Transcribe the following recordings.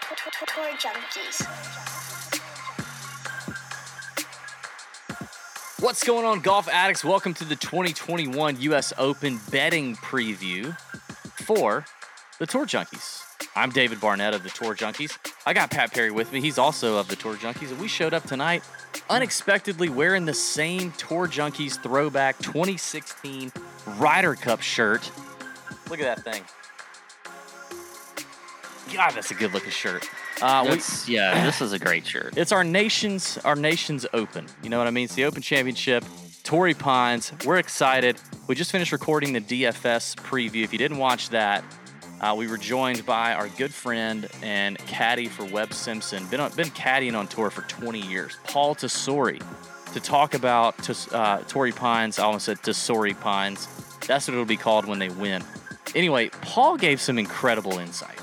Tour Junkies. What's going on, golf addicts? Welcome to the 2021 U.S. Open betting preview for the Tour Junkies. I'm David Barnett of the Tour Junkies. I got Pat Perry with me. He's also of the Tour Junkies, and we showed up tonight unexpectedly wearing the same Tour Junkies throwback 2016 Ryder Cup shirt. Look at that thing. God, that's a good looking shirt. Uh, we- yeah, this is a great shirt. it's our nation's our nation's open. You know what I mean? It's the Open Championship. Torrey Pines. We're excited. We just finished recording the DFS preview. If you didn't watch that, uh, we were joined by our good friend and caddy for Webb Simpson. Been on, been caddying on tour for 20 years. Paul Tesori to talk about Tes- uh, Torrey Pines. I almost said Tesori Pines. That's what it'll be called when they win. Anyway, Paul gave some incredible insight.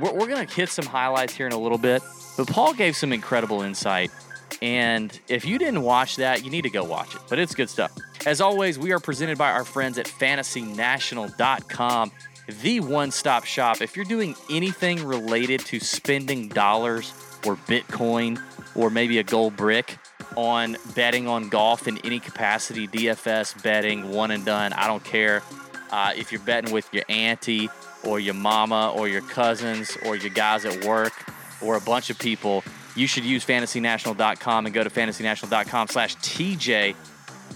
We're, we're going to hit some highlights here in a little bit, but Paul gave some incredible insight. And if you didn't watch that, you need to go watch it. But it's good stuff. As always, we are presented by our friends at fantasynational.com, the one stop shop. If you're doing anything related to spending dollars or Bitcoin or maybe a gold brick on betting on golf in any capacity, DFS betting, one and done, I don't care. Uh, if you're betting with your auntie or your mama or your cousins or your guys at work or a bunch of people, you should use fantasynational.com and go to fantasynational.com slash TJ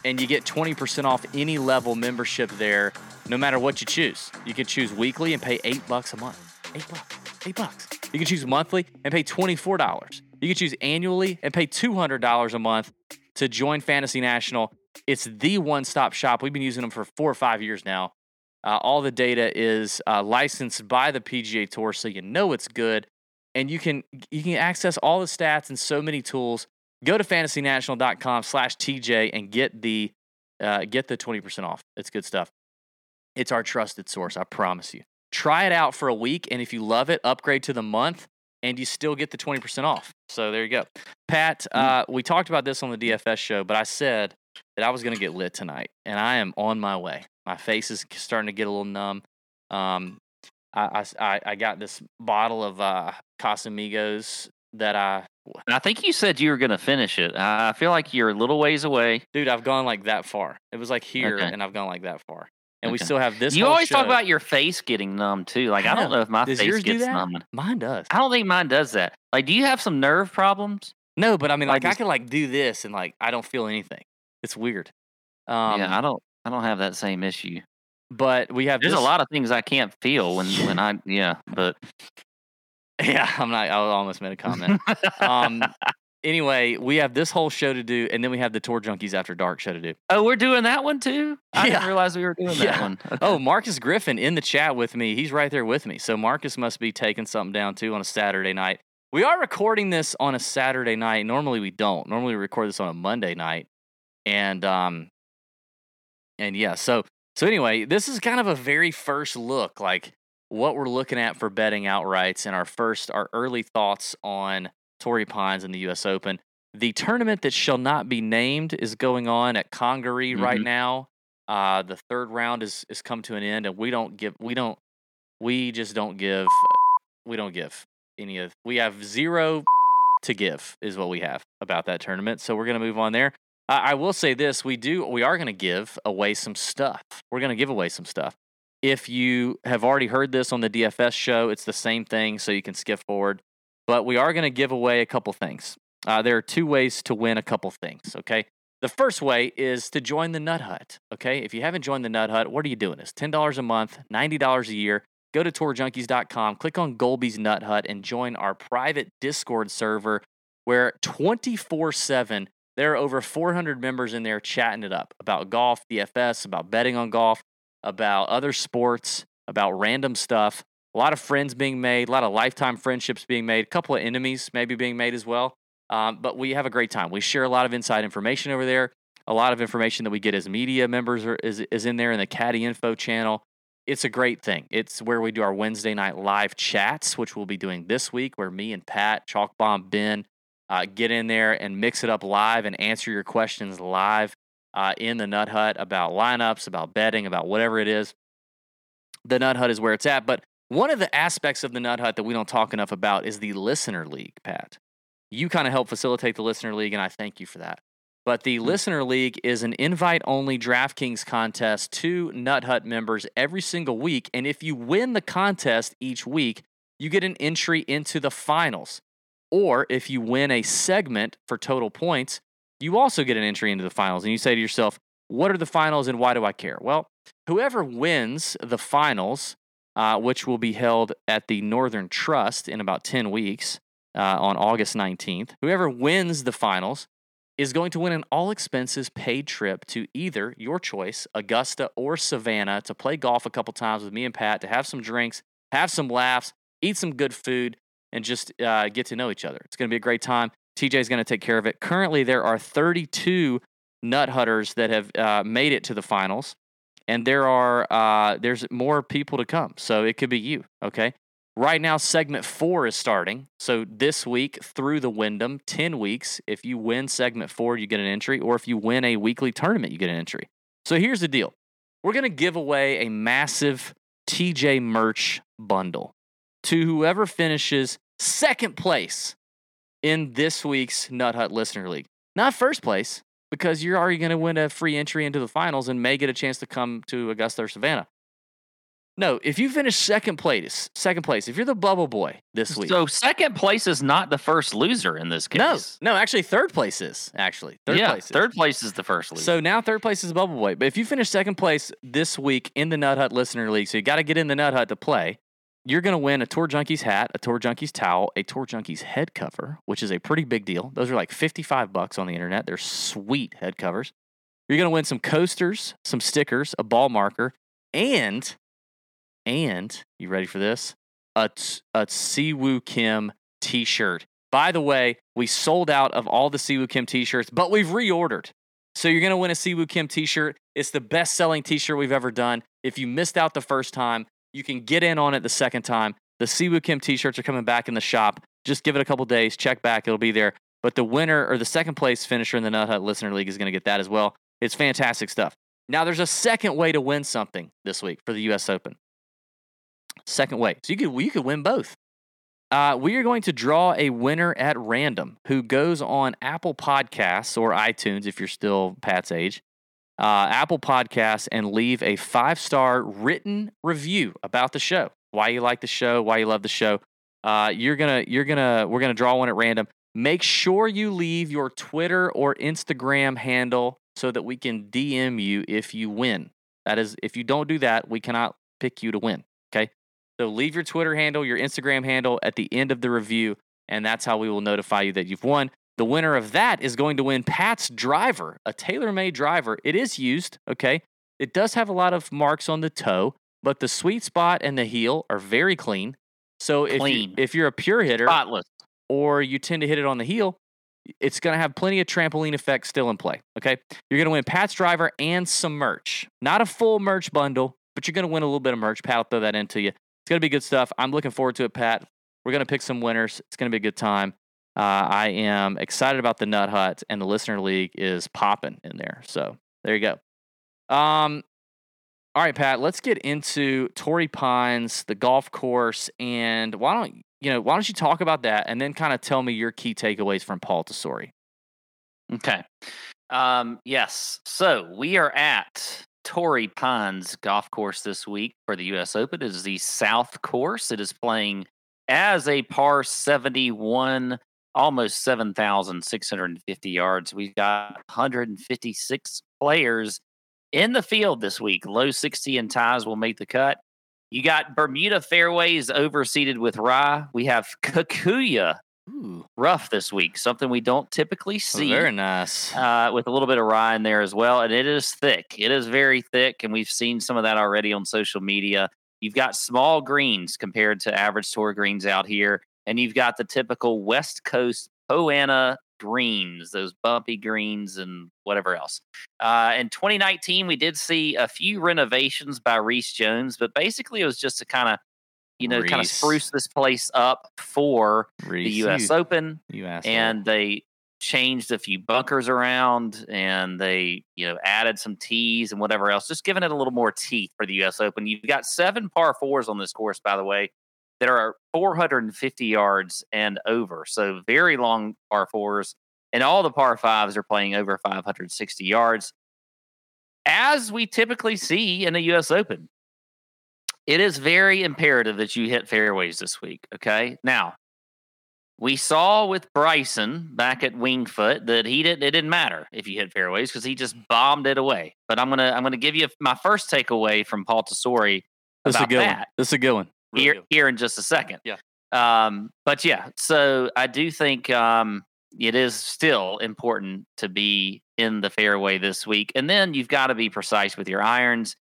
and you get 20% off any level membership there, no matter what you choose. You can choose weekly and pay eight bucks a month. Eight bucks. Eight bucks. You can choose monthly and pay $24. You can choose annually and pay $200 a month to join Fantasy National. It's the one stop shop. We've been using them for four or five years now. Uh, all the data is uh, licensed by the PGA Tour, so you know it's good, and you can you can access all the stats and so many tools. Go to fantasynational.com/tj and get the uh, get the twenty percent off. It's good stuff. It's our trusted source. I promise you. Try it out for a week, and if you love it, upgrade to the month, and you still get the twenty percent off. So there you go, Pat. Uh, we talked about this on the DFS show, but I said that I was going to get lit tonight, and I am on my way. My face is starting to get a little numb. Um, I, I I- got this bottle of uh, Casamigos that I, I think you said you were going to finish it. I feel like you're a little ways away. dude, I've gone like that far. It was like here, Okay. and I've gone like that far. And we still have this. you always talk about your face getting numb too. Like I I don't know. if my Does face yours do gets that? numb. Mine does. I don't think mine does that. Like, do you have some nerve problems? No, but I mean, I like I can like do this, and like I don't feel anything. It's weird. Um, yeah, I don't. I don't have that same issue. but we have There's this, a lot of things I can't feel when when I yeah, but Yeah, I'm not. I almost made a comment. um, anyway, we have this whole show to do, and then we have the Tour Junkies After Dark show to do. oh, we're doing that one too. I Yeah. didn't realize we were doing Yeah. that one. Okay. Oh, Marcus Griffin in the chat with me. He's right there with me. So Marcus must be taking something down too on a Saturday night. We are recording this on a Saturday night. Normally we don't. Normally we record this on a Monday night. And um and yeah, so so anyway, this is kind of a very first look like what we're looking at for betting outrights and our first our early thoughts on Torrey Pines in the US Open. The tournament that shall not be named is going on at Congaree right Mhm. now. Uh, the third round is is come to an end, and we don't give we don't we just don't give we don't give any of we have zero to give is what we have about that tournament. So we're gonna move on there. Uh, I will say this: we do we are gonna give away some stuff. We're gonna give away some stuff. If you have already heard this on the DFS show, it's the same thing, so you can skip forward. But we are gonna give away a couple things. Uh, there are two ways to win a couple things. Okay. The first way is to join the Nut Hut. Okay. If you haven't joined the Nut Hut, what are you doing? It's $10 a month, $90 a year. Go to tourjunkies.com, click on Golby's Nut Hut, and join our private Discord server where 24 7, there are over 400 members in there chatting it up about golf, DFS, about betting on golf, about other sports, about random stuff. A lot of friends being made, a lot of lifetime friendships being made, a couple of enemies maybe being made as well. Um, but we have a great time. We share a lot of inside information over there. A lot of information that we get as media members are, is, is in there in the Caddy Info channel. It's a great thing. It's where we do our Wednesday night live chats, which we'll be doing this week, where me and Pat, Chalk Bomb Ben, uh, get in there and mix it up live and answer your questions live uh, in the Nut Hut about lineups, about betting, about whatever it is. The Nut Hut is where it's at. But One of the aspects of the Nut Hut that we don't talk enough about is the Listener League, Pat. You kind of help facilitate the Listener League, and I thank you for that. But the Hmm. Listener League is an invite only DraftKings contest to Nut Hut members every single week. And if you win the contest each week, you get an entry into the finals. Or if you win a segment for total points, you also get an entry into the finals. And you say to yourself, what are the finals and why do I care? Well, whoever wins the finals, uh, which will be held at the Northern Trust in about 10 weeks uh, on August 19th, whoever wins the finals is going to win an all expenses paid trip to either your choice, Augusta or Savannah, to play golf a couple times with me and Pat, to have some drinks, have some laughs, eat some good food, and just uh, get to know each other. It's going to be a great time. TJ is going to take care of it. Currently, there are 32 nut hutters that have uh, made it to the finals, and there are uh, there's more people to come. So it could be you. Okay. Right now, segment four is starting. So this week through the Wyndham, 10 weeks. If you win segment four, you get an entry, or if you win a weekly tournament, you get an entry. So here's the deal we're going to give away a massive TJ merch bundle to whoever finishes second place in this week's Nut Hut Listener League. Not first place, because you're already going to win a free entry into the finals and may get a chance to come to Augusta or Savannah. No, if you finish second place, second place, if you're the bubble boy this week. So second place is not the first loser in this case. no, no, actually third place is actually third yeah, place. is. third place is the first loser. So now third place is bubble boy. But if you finish second place this week in the Nut Hut Listener League, so you got to get in the Nut Hut to play. You're going to win a Tour Junkies hat, a Tour Junkies towel, a Tour Junkies head cover, which is a pretty big deal. Those are like 55 bucks on the internet. They're sweet head covers. You're going to win some coasters, some stickers, a ball marker, and and you ready for this? A t- a Si Woo Kim t-shirt. By the way, we sold out of all the Si Woo Kim t-shirts, but we've reordered. So you're going to win a Si Woo Kim t-shirt. It's the best-selling t-shirt we've ever done. If you missed out the first time, you can get in on it the second time. The Si Woo Kim t-shirts are coming back in the shop. Just give it a couple days, check back, it'll be there. But the winner or the second place finisher in the Nut Hut Listener League is going to get that as well. It's fantastic stuff. Now, there's a second way to win something this week for the U.S. Open. Second way. So you could, you could win both. Uh, we are going to draw a winner at random who goes on Apple Podcasts or iTunes if you're still Pat's age. Uh, Apple Podcasts and leave a five star written review about the show. Why you like the show, why you love the show. Uh, you're gonna, you're gonna, we're gonna draw one at random. Make sure you leave your Twitter or Instagram handle so that we can DM you if you win. That is, if you don't do that, we cannot pick you to win. Okay. So leave your Twitter handle, your Instagram handle at the end of the review, and that's how we will notify you that you've won. The winner of that is going to win Pat's driver, a TaylorMade driver. It is used, okay? It does have a lot of marks on the toe, but the sweet spot and the heel are very clean. So if, you, if you're a pure hitter Spotless. or you tend to hit it on the heel, it's going to have plenty of trampoline effect still in play. Okay. You're going to win Pat's driver and some merch. Not a full merch bundle, but you're going to win a little bit of merch. Pat will throw that into you. It's going to be good stuff. I'm looking forward to it, Pat. We're going to pick some winners. It's going to be a good time. Uh, I am excited about the Nut Hut, and the Listener League is popping in there. So there you go. Um, all right, Pat. Let's get into Torrey Pines, the golf course, and why don't you know? Why don't you talk about that, and then kind of tell me your key takeaways from Paul Tesori. Okay. Um, yes. So we are at Torrey Pines Golf Course this week for the U.S. Open. It is the South Course. It is playing as a par 71, almost 7,650 yards. We've got 156 players in the field this week. Low 60 and ties will make the cut. You got Bermuda fairways overseeded with rye. We have Kikuyu Ooh, rough this week, something we don't typically see very nice. uh, with a little bit of rye in there as well. And it is thick. It is very thick. And we've seen some of that already on social media. You've got small greens compared to average tour greens out here. And you've got the typical West Coast Poana greens, those bumpy greens and whatever else. Uh, in 2019, we did see a few renovations by Rees Jones, but basically it was just to kind of, you know, kind of spruce this place up for Rees, the U.S. You, Open you and they changed a few bunkers around and they, you know, added some tees and whatever else, just giving it a little more teeth for the US Open. You've got seven par fours on this course, by the way, that are 450 yards and over. So very long par fours. And all the par fives are playing over 560 yards. As we typically see in the US Open, it is very imperative that you hit fairways this week. Okay. Now, we saw with Bryson back at Winged Foot that he didn't. It didn't matter if you hit fairways because he just bombed it away. But I'm gonna I'm gonna give you my first takeaway from Paul Tesori This is a about good that one. This is a good one. Really here here in just a second. Yeah. Um. But yeah. So I do think um it is still important to be in the fairway this week, and then you've got to be precise with your irons.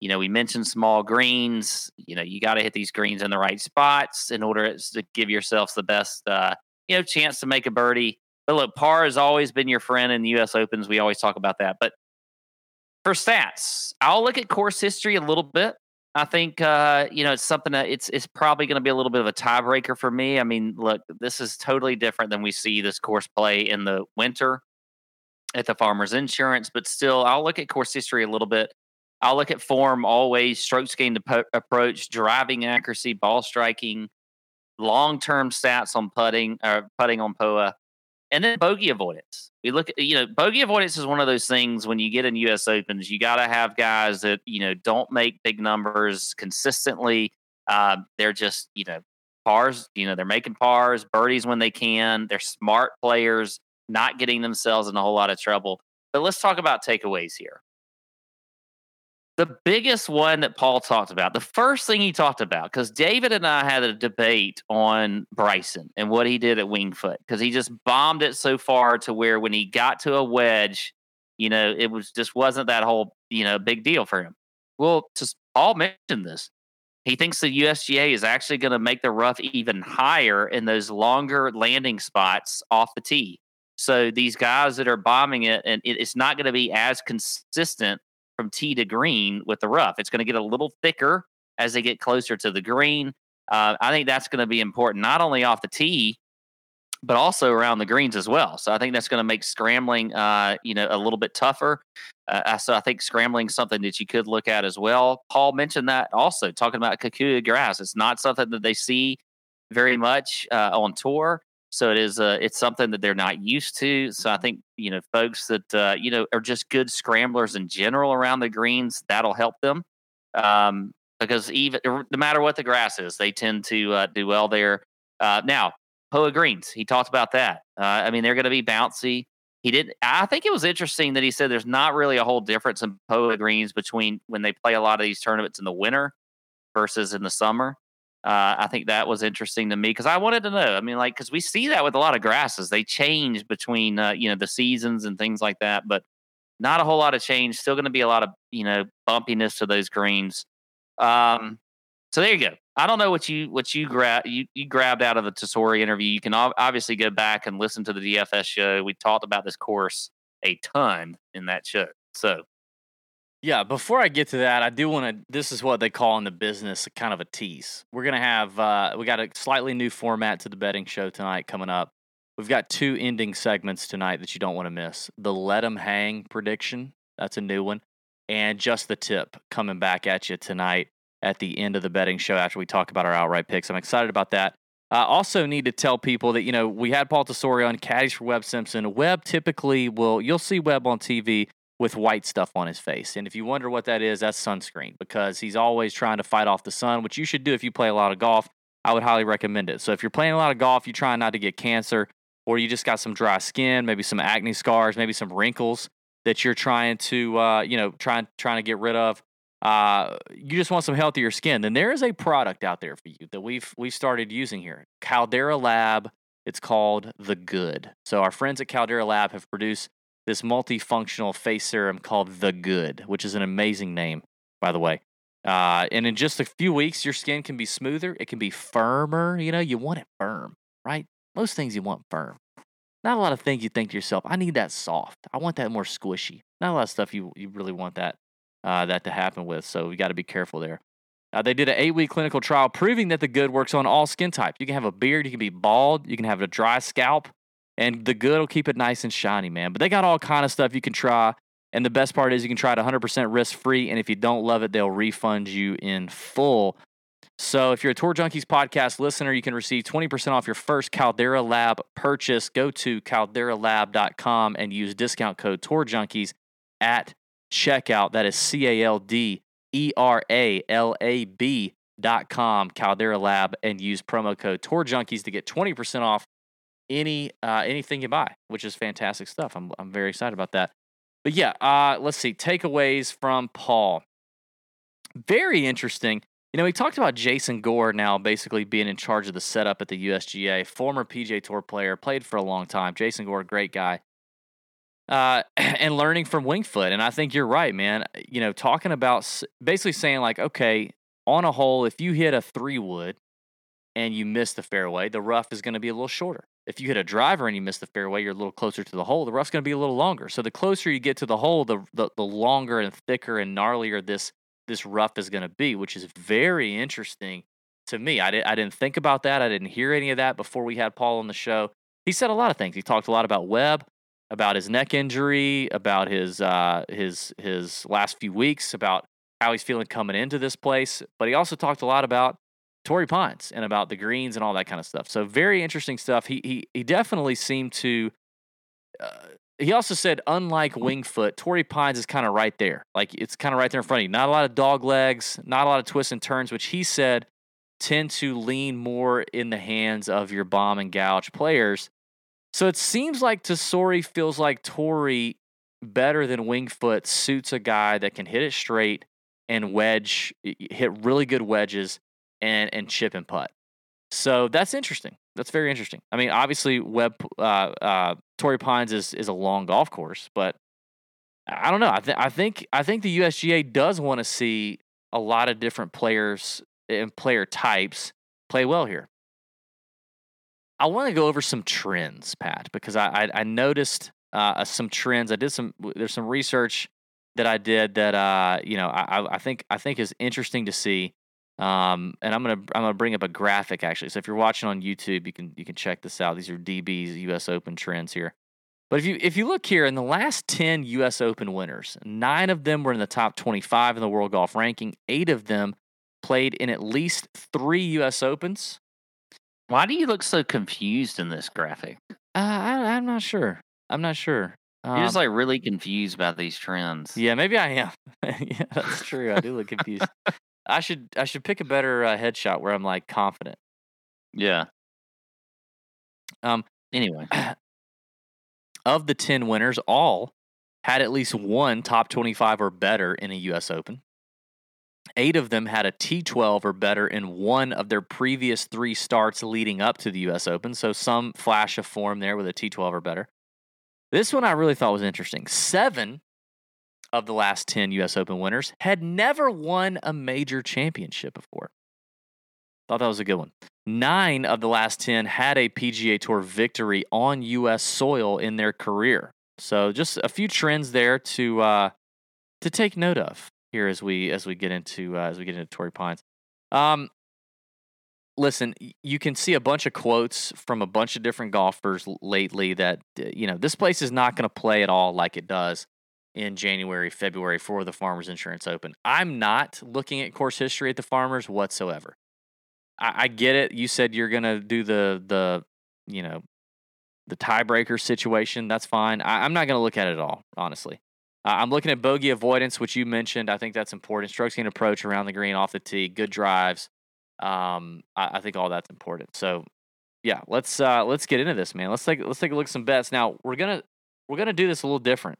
You know, we mentioned small greens. You know, you got to hit these greens in the right spots in order to give yourselves the best, uh, you know, chance to make a birdie. But look, par has always been your friend in the U.S. Opens. We always talk about that. But for stats, I'll look at course history a little bit. I think uh, you know it's something that it's it's probably going to be a little bit of a tiebreaker for me. I mean, look, this is totally different than we see this course play in the winter at the Farmers Insurance, but still, I'll look at course history a little bit. I'll look at form always, strokes gained po- approach, driving accuracy, ball striking, long term stats on putting, or putting on POA, and then bogey avoidance. We look at, you know, bogey avoidance is one of those things when you get in US Opens, you got to have guys that, you know, don't make big numbers consistently. Uh, they're just, you know, pars, you know, they're making pars, birdies when they can. They're smart players, not getting themselves in a whole lot of trouble. But let's talk about takeaways here. The biggest one that Paul talked about, the first thing he talked about, because David and I had a debate on Bryson and what he did at Winged Foot, because he just bombed it so far to where when he got to a wedge, you know, it was just wasn't that whole, you know, big deal for him. Well, just Paul mentioned this. He thinks the USGA is actually going to make the rough even higher in those longer landing spots off the tee. So these guys that are bombing it, and it, it's not going to be as consistent from tee to green with the rough. It's going to get a little thicker as they get closer to the green. Uh, I think that's going to be important, not only off the tee, but also around the greens as well. So I think that's going to make scrambling, uh, you know, a little bit tougher. Uh, so I think scrambling is something that you could look at as well. Paul mentioned that also, talking about Kikuyu grass. It's not something that they see very much uh, on tour. So it is. Uh, it's something that they're not used to. So I think you know folks that uh, you know are just good scramblers in general around the greens. That'll help them um, because even no matter what the grass is, they tend to uh, do well there. Uh, now, Poa greens. He talked about that. Uh, I mean, they're going to be bouncy. He didn't. I think it was interesting that he said there's not really a whole difference in Poa greens between when they play a lot of these tournaments in the winter versus in the summer. Uh, I think that was interesting to me because I wanted to know. I mean, like, because we see that with a lot of grasses, they change between uh, you know the seasons and things like that, but not a whole lot of change. Still going to be a lot of you know bumpiness to those greens. Um, so there you go. I don't know what you what you grab you, you grabbed out of the Tesori interview. You can ob- obviously go back and listen to the DFS show. We talked about this course a ton in that show. So Yeah, before I get to that, I do want to. This is what they call in the business kind of a tease. We're gonna have uh, we got a slightly new format to the betting show tonight coming up. We've got two ending segments tonight that you don't want to miss. The let 'em hang prediction, that's a new one, and just the tip coming back at you tonight at the end of the betting show after we talk about our outright picks. I'm excited about that. I also need to tell people that you know we had Paul Tesori on caddies for Webb Simpson. Webb typically will you'll see Webb on TV with white stuff on his face. And if you wonder what that is, that's sunscreen because he's always trying to fight off the sun, which you should do if you play a lot of golf. I would highly recommend it. So if you're playing a lot of golf, you're trying not to get cancer, or you just got some dry skin, maybe some acne scars, maybe some wrinkles that you're trying to, uh, you know, trying trying to get rid of. Uh, you just want some healthier skin. Then there is a product out there for you that we've we've started using here, Caldera Lab. It's called the Good. So our friends at Caldera Lab have produced this multifunctional face serum called The Good, which is an amazing name, by the way. Uh, and in just a few weeks, your skin can be smoother. It can be firmer. You know, you want it firm, right? Most things you want firm. Not a lot of things you think to yourself, I need that soft. I want that more squishy. Not a lot of stuff you, you really want that uh, that to happen with. So we got to be careful there. Uh, they did an eight week clinical trial proving that the good works on all skin types. You can have a beard, you can be bald, you can have a dry scalp, and the good will keep it nice and shiny, man. But they got all kind of stuff you can try. And the best part is you can try it 100% risk free. And if you don't love it, they'll refund you in full. So if you're a Tour Junkies podcast listener, you can receive 20% off your first Caldera Lab purchase. Go to calderalab.com and use discount code Tour Junkies at checkout. That is C A L D E R A L A B dot com, Caldera Lab, and use promo code Tour Junkies to get 20% off any uh, anything you buy, which is fantastic stuff. I'm I'm very excited about that. But yeah, uh, let's see takeaways from Paul. Very interesting. You know, we talked about Jason Gore now basically being in charge of the setup at the USGA. Former PGA Tour player, played for a long time. Jason Gore, great guy. Uh, and learning from Winged Foot. And I think you're right, man. You know, talking about basically saying, like, okay, on a hole, if you hit a three wood and you miss the fairway, the rough is going to be a little shorter. If you hit a driver and you miss the fairway, you're a little closer to the hole. The rough's going to be a little longer. So the closer you get to the hole, the the, the longer and thicker and gnarlier this this rough is going to be, which is very interesting to me. I, did, I didn't think about that. I didn't hear any of that before we had Paul on the show. He said a lot of things. He talked a lot about Webb, about his neck injury, about his uh, his his last few weeks, about how he's feeling coming into this place. But he also talked a lot about Torrey Pines and about the greens and all that kind of stuff. So very interesting stuff. He he he definitely seemed to. Uh, he also said, unlike Winged Foot, Torrey Pines is kind of right there. Like it's kind of right there in front of you. Not a lot of dog legs, not a lot of twists and turns, which he said tend to lean more in the hands of your bomb and gouge players. So it seems like Tesori feels like Torrey better than Winged Foot suits a guy that can hit it straight and wedge, hit really good wedges and and chip and putt. So that's interesting. That's very interesting. I mean, obviously, Webb uh, uh, Torrey Pines is is a long golf course, but I don't know. I, th- I think I think the USGA does want to see a lot of different players and player types play well here. I want to go over some trends, Pat, because I I, I noticed uh, some trends. I did some. There's some research that I did that uh, you know I, I think I think is interesting to see. Um, and I'm gonna I'm gonna bring up a graphic actually. So if you're watching on YouTube, you can you can check this out. These are DB's U.S. Open trends here. But if you if you look here in the last 10 US Open winners, 9 of them were in the top 25 in the world golf ranking. 8 of them played in at least 3 US Opens. Why do you look so confused in this graphic? Uh, I, am not sure. I'm not sure. Um, You're just um like really confused about these trends. Yeah, maybe I am. yeah, that's true. I do look confused. I should I should pick a better uh, headshot where I'm like confident. Yeah. Um. Anyway, of the ten winners, all had at least one top 25 or better in a U.S. Open. Eight of them had a T12 or better in one of their previous three starts leading up to the U.S. Open. So some flash of form there with a T12 or better. This one I really thought was interesting. Seven of the last 10 US Open winners had never won a major championship before. Thought that was a good one. Nine of the last 10 had a PGA Tour victory on US soil in their career. So just a few trends there to uh, to take note of here as we as we get into uh, as we get into Torrey Pines. Um, listen, you can see a bunch of quotes from a bunch of different golfers lately that you know this place is not going to play at all like it does in January, February for the Farmers Insurance Open. I'm not looking at course history at the Farmers whatsoever. I, I get it. You said you're to do the the you know the tiebreaker situation. That's fine. I, am not to look at it at all, honestly. Uh, I'm looking at bogey avoidance, which you mentioned. I think that's important. Strokes gained approach around the green, off the tee, good drives. Um, I, I think all that's important. So, yeah, let's uh, let's get into this, man. Let's take let's take a look at some bets. Now we're gonna we're gonna do this a little different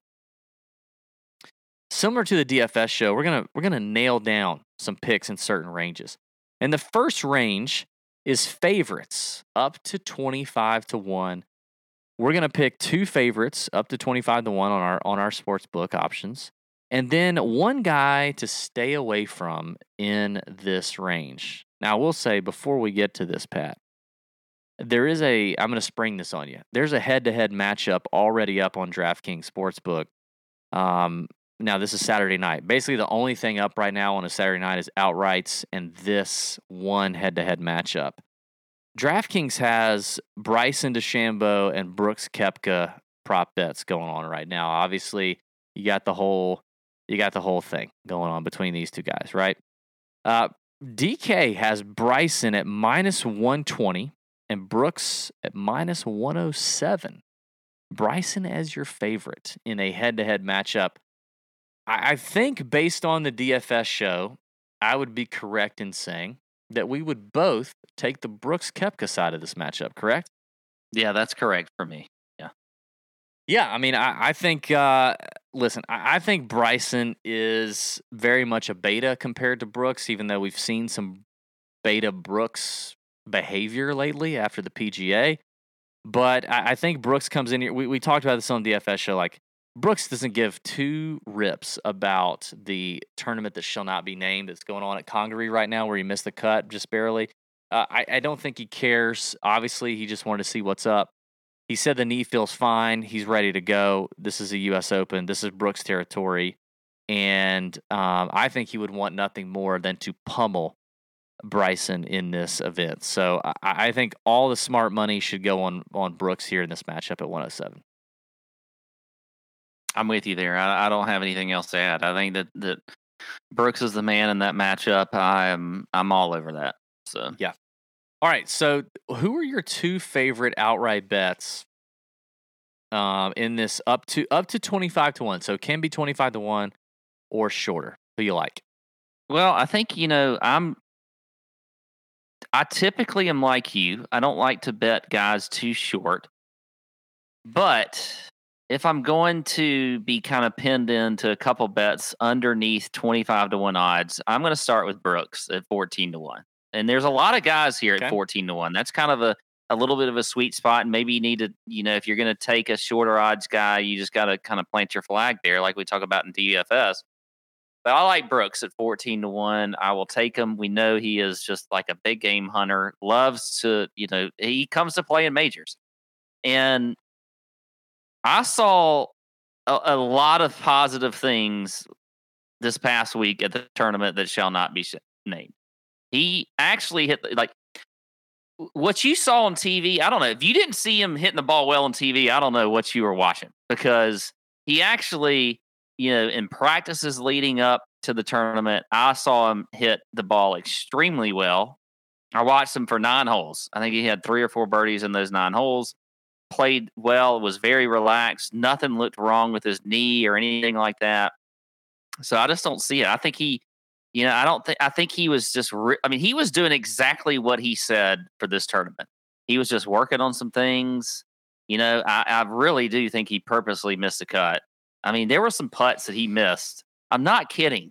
similar to the DFS show, we're gonna we're gonna nail down some picks in certain ranges. And the first range is favorites up to 25 to 1. We're to pick two favorites up to 25 to 1 on our on our sports book options. And then one guy to stay away from in this range. Now, I will say before we get to this, Pat, there is a I'm going to spring this on you. There's a head-to-head matchup already up on DraftKings Sportsbook um, now this is Saturday night. Basically, the only thing up right now on a Saturday night is outrights and this one head-to-head matchup. DraftKings has Bryson DeChambeau and Brooks Koepka prop bets going on right now. Obviously, you got the whole you got the whole thing going on between these two guys, right? Uh, DK has Bryson at minus 120 and Brooks at minus 107. Bryson as your favorite in a head to head matchup. I, I think based on the DFS show, I would be correct in saying that we would both take the Brooks Koepka side of this matchup, correct? Yeah, that's correct for me. Yeah. Yeah, I mean, I, I think, uh, listen, I, I think Bryson is very much a beta compared to Brooks, even though we've seen some beta Brooks behavior lately after the PGA. But I, I think Brooks comes in here. We, we talked about this on the DFS show. Like, Brooks doesn't give two rips about the tournament that shall not be named that's going on at Congaree right now, where he missed the cut just barely. Uh, I, I don't think he cares. Obviously, he just wanted to see what's up. He said the knee feels fine. He's ready to go. This is a U.S. Open. This is Brooks territory. And um, I think he would want nothing more than to pummel Bryson in this event. So I, I think all the smart money should go on on Brooks here in this matchup at 107. I'm with you there. I, I don't have anything else to add. I think that that Brooks is the man in that matchup. I'm I'm all over that. So yeah. All right. So who are your two favorite outright bets um, in this up to up to 25 to 1? So it can be 25 to 1 or shorter. Who you like? Well, I think you know I'm I typically am like you. I don't like to bet guys too short. But if I'm going to be kind of pinned into a couple bets underneath 25 to 1 odds, I'm going to start with Brooks at 14 to 1. And there's a lot of guys here Okay. at 14 to 1. That's kind of a, a little bit of a sweet spot. And maybe you need to, you know, if you're going to take a shorter odds guy, you just got to kind of plant your flag there, like we talk about in DFS. But I like Brooks at 14 to 1. I will take him. We know he is just like a big game hunter, loves to, you know, he comes to play in majors. And I saw a, a lot of positive things this past week at the tournament that shall not be named. He actually hit, like, what you saw on TV, I don't know. If you didn't see him hitting the ball well on TV, I don't know what you were watching because he actually, you know, in practices leading up to the tournament, I saw him hit the ball extremely well. I watched him for nine holes. I think he had three or four birdies in those nine holes. Played well, was very relaxed. Nothing looked wrong with his knee or anything like that. So I just don't see it. I think he, you know, I don't think, I think he was just, re- I mean, he was doing exactly what he said for this tournament. He was just working on some things. You know, I, I really do think he purposely missed a cut. I mean, there were some putts that he missed. I'm not kidding.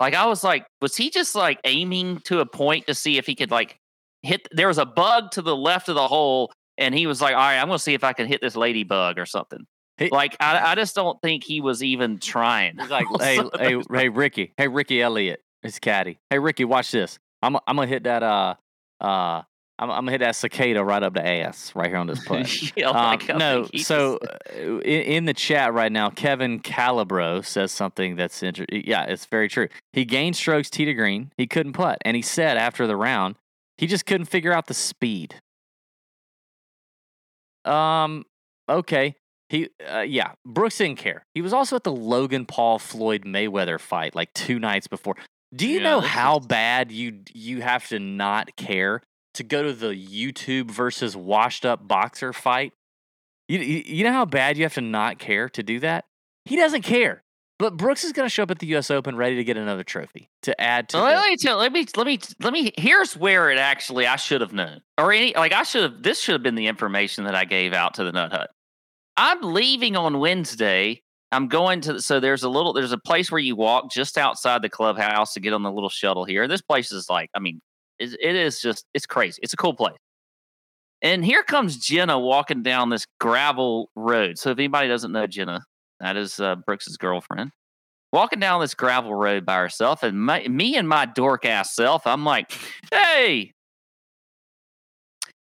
Like I was like, was he just like aiming to a point to see if he could like hit? There was a bug to the left of the hole, and he was like, "All right, I'm going to see if I can hit this ladybug or something." He- like I, I just don't think he was even trying. He's like, hey, hey, hey, Ricky, hey, Ricky Elliott, it's Caddy. Hey, Ricky, watch this. I'm, I'm gonna hit that. Uh, uh, I'm, I'm gonna hit that cicada right up the ass right here on this play. Yeah, Um, like, I no, so uh, in, in the chat right now, Kevin Calabro says something that's interesting. Yeah, it's very true. He gained strokes tee to green. He couldn't putt, and he said after the round, he just couldn't figure out the speed. Um. Okay. He. Uh, yeah. Brooks didn't care. He was also at the Logan Paul Floyd Mayweather fight like two nights before. Do you Yeah, know how bad you you have to not care to go to the YouTube versus washed up boxer fight? You you know how bad you have to not care to do that? He doesn't care. But Brooks is going to show up at the U.S. Open ready to get another trophy to add to. Well, let the- me tell. Let me. Let me. Let me. Here's where it actually. I should have known, or any. Like I should have. This should have been the information that I gave out to the Nut Hut. I'm leaving on Wednesday. I'm going to. So there's a little. There's a place where you walk just outside the clubhouse to get on the little shuttle here. This place is like. I mean, it, it is just. It's crazy. It's a cool place. And here comes Jena walking down this gravel road. So if anybody doesn't know Jena, that is uh, Brooks's girlfriend walking down this gravel road by herself, and my, me and my dork ass self, I'm like, hey,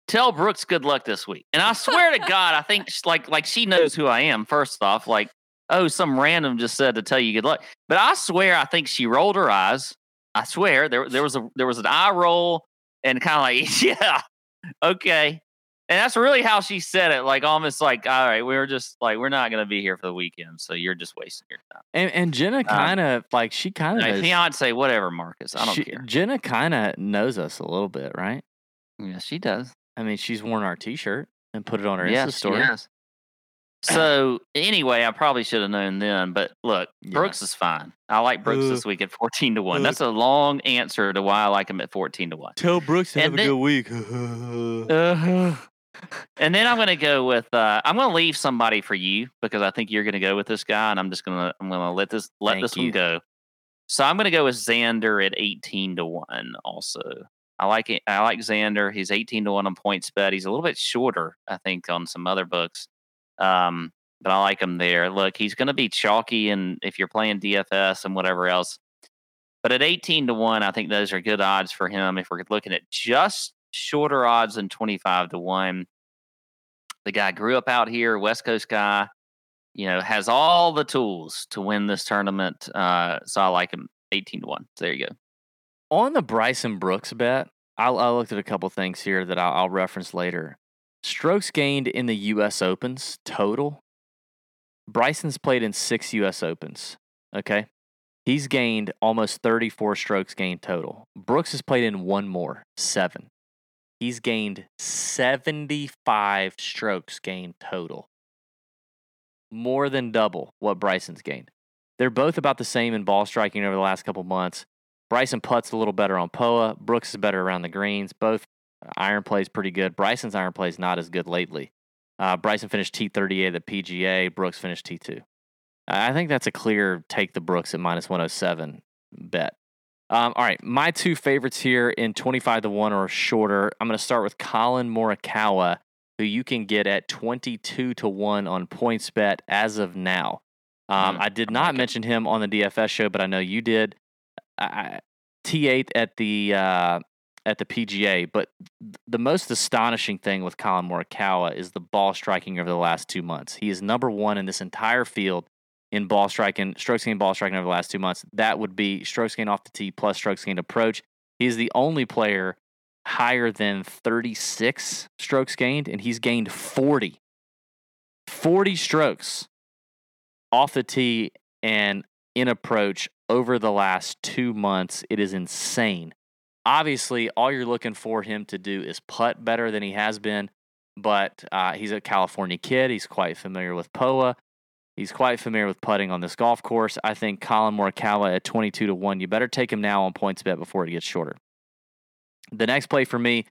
tell Brooks good luck this week. And I swear to God, I think sh- like like she knows who I am. First off, like, oh, some random just said to tell you good luck. But I swear, I think she rolled her eyes. I swear there there was a there was an eye roll and kind of like, yeah. okay. And that's really how she said it, like almost like, all right, we're just like we're not gonna be here for the weekend, so you're just wasting your time. And, and Jena kind of like she kind of fiance, whatever, Marcus. I don't she, care. Jena kind of knows us a little bit, right? Yeah, she does. I mean, she's worn our T-shirt and put it on her Insta story. yes. So anyway, I probably should have known then, but look, Yeah. Brooks is fine. I like Brooks Uh, this week at fourteen to one. uh, That's a long answer to why I like him at fourteen to one. Tell Brooks to And have a good week. Uh-huh. And then I'm going to go with uh, I'm going to leave somebody for you because I think you're going to go with this guy, and I'm just going to I'm going to let this let Thank this you. one go. So I'm going to go with Xander at 18 to one. Also, I like it. I like Xander. He's 18 to one on PointsBet. He's a little bit shorter, I think, on some other books. Um, but I like him there. Look, he's going to be chalky, and if you're playing DFS and whatever else. But at 18 to 1, I think those are good odds for him. If we're looking at just shorter odds than 25 to 1, the guy grew up out here, West Coast guy, you know, has all the tools to win this tournament. Uh, so I like him 18 to 1. So there you go. on the Bryson Brooks bet, I, I looked at a couple things here that I'll, I'll reference later. Strokes gained in the U.S. Opens total. Bryson's played in six U.S. Opens. Okay, he's gained almost 34 strokes gained total. Brooks has played in one more, seven. He's gained 75 strokes gained total. More than double what Bryson's gained. They're both about the same in ball striking over the last couple months. Bryson puts a little better on Poa. Brooks is better around the greens. Both iron plays pretty good. Bryson's iron play is not as good lately. Uh, Bryson finished T38 at the PGA. Brooks finished T2. I I think that's a clear take the Brooks at minus 107 bet. Um, all right, my two favorites here in 25 to 1 or shorter. I'm going to start with Collin Morikawa, who you can get at 22 to 1 on PointsBet as of now. Um, Mm, I did I not it. mention him on the DFS show, but I know you did. I, T8 at the uh, at the PGA, but th- the most astonishing thing with Collin Morikawa is the ball striking over the last two months. He is number one in this entire field in ball striking, strokes gained, ball striking over the last two months. That would be strokes gained off the tee plus strokes gained approach. He is the only player higher than 36 strokes gained, and he's gained 40. 40 strokes off the tee and in approach over the last two months. It is insane. Obviously, all you're looking for him to do is putt better than he has been, but uh, he's a California kid. He's quite familiar with POA. He's quite familiar with putting on this golf course. I think Collin Morikawa at 22 to 1, you better take him now on PointsBet before it gets shorter. The next play for me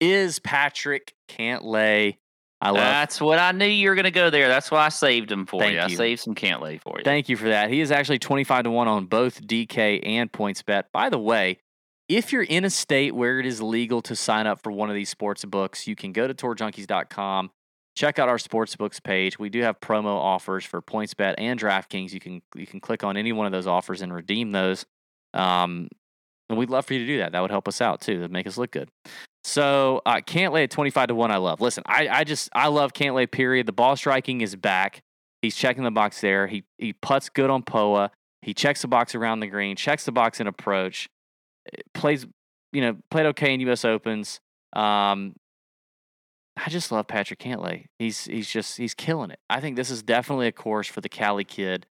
is Patrick Cantlay. I love That's what I knew you were going to go there. That's why I saved him for Thank you. I saved some Cantlay for you. Thank you for that. He is actually 25 to 1 on both DK and PointsBet. By the way, if you're in a state where it is legal to sign up for one of these sports books, you can go to tourjunkies.com, check out our sports books page. We do have promo offers for PointsBet and DraftKings. You can you can click on any one of those offers and redeem those. Um, and we'd love for you to do that. That would help us out too. That'd make us look good. So uh, lay at 25 to 1, I love. Listen, I, I just I love Cantlay period. The ball striking is back. He's checking the box there. He he puts good on Poa. He checks the box around the green, checks the box in approach, eh, plays, you know, played okay in US Opens. Um I just love Patrick Cantlay. He's he's just he's killing it. I think this is definitely a course for the Cali kid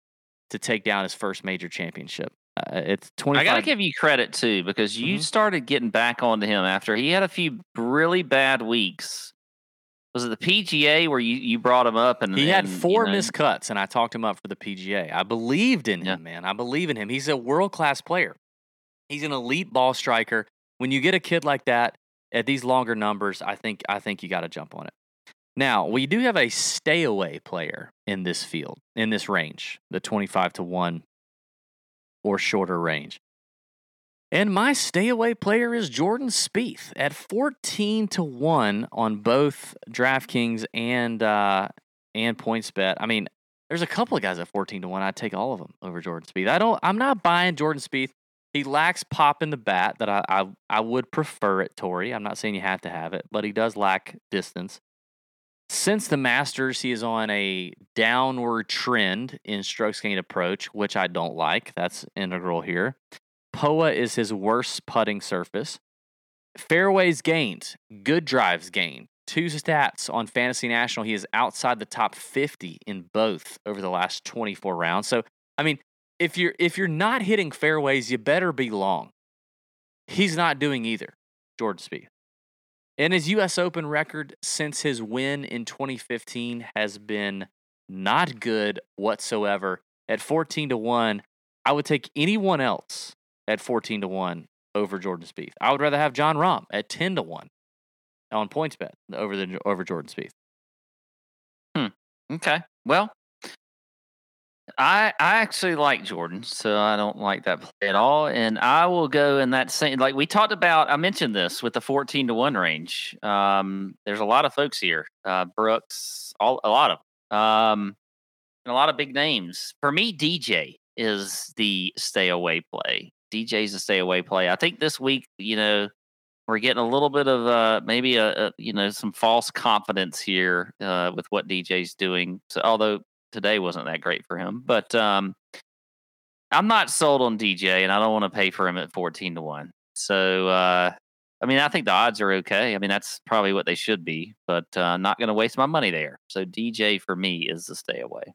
to take down his first major championship. Uh, it's 25 I got to give you credit too because you Mhm. started getting back onto him after he had a few really bad weeks. Was it the PGA where you, you brought him up and He had and, you four know, missed cuts, and I talked him up for the PGA. I believed in Yeah. him, man. I believe in him. He's a world class player. He's an elite ball striker. When you get a kid like that at these longer numbers, I think I think you got to jump on it. Now we do have a stay away player in this field, in this range, the twenty-five to one or shorter range. And my stay away player is Jordan Spieth at 14 to 1 on both DraftKings and uh and PointsBet. I mean, there's a couple of guys at 14 to 1. I'd take all of them over Jordan Spieth. I don't I'm not buying Jordan Spieth. He lacks pop in the bat that I I, I would prefer at Torrey. I'm not saying you have to have it, but he does lack distance. Since the Masters, he is on a downward trend in strokes gained approach, which I don't like. That's integral here. Poa is his worst putting surface. fairways gained, good drives gained. Two stats on Fantasy National. He is outside the top 50 in both over the last 24 rounds. So, I mean, if you're if you're not hitting fairways, you better be long. He's not doing either, Jordan Spieth. And his U.S. Open record since his win in 2015 has been not good whatsoever. At 14 to one, I would take anyone else at 14 to one over Jordan Spieth. I would rather have Jon Rahm at 10 to one on PointsBet over the over Jordan Spieth. Hmm. Okay. Well, I I actually like Jordan, so I don't like that play at all. And I will go in that same like we talked about. I mentioned this with the fourteen to one range. Um, there's a lot of folks here. Uh, Brooks, all a lot of um, and a lot of big names. For me, DJ is the stay away play. DJ's a stay away play. I think this week, you know, we're getting a little bit of uh, maybe a, a, you know some false confidence here uh, with what DJ's doing. So although today wasn't that great for him, but um, I'm not sold on DJ, and I don't want to pay for him at fourteen to one. So uh, I mean, I think the odds are okay. I mean, that's probably what they should be, but uh, not going to waste my money there. So DJ for me is the stay away.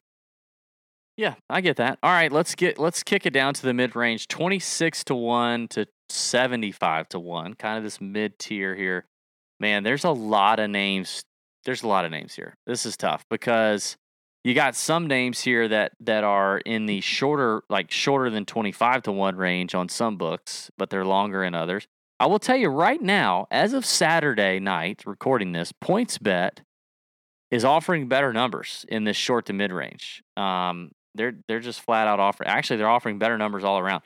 Yeah, I get that. All right, let's get let's kick it down to the mid range, twenty six to one to seventy five to one, kind of this mid tier here. Man, there's a lot of names. There's a lot of names here. This is tough because you got some names here that that are in the shorter, like shorter than twenty five to one range on some books, but they're longer in others. I will tell you right now, as of Saturday night, recording this, PointsBet is offering better numbers in this short to mid range. Um, they're they're just flat out offering. Actually, they're offering better numbers all around.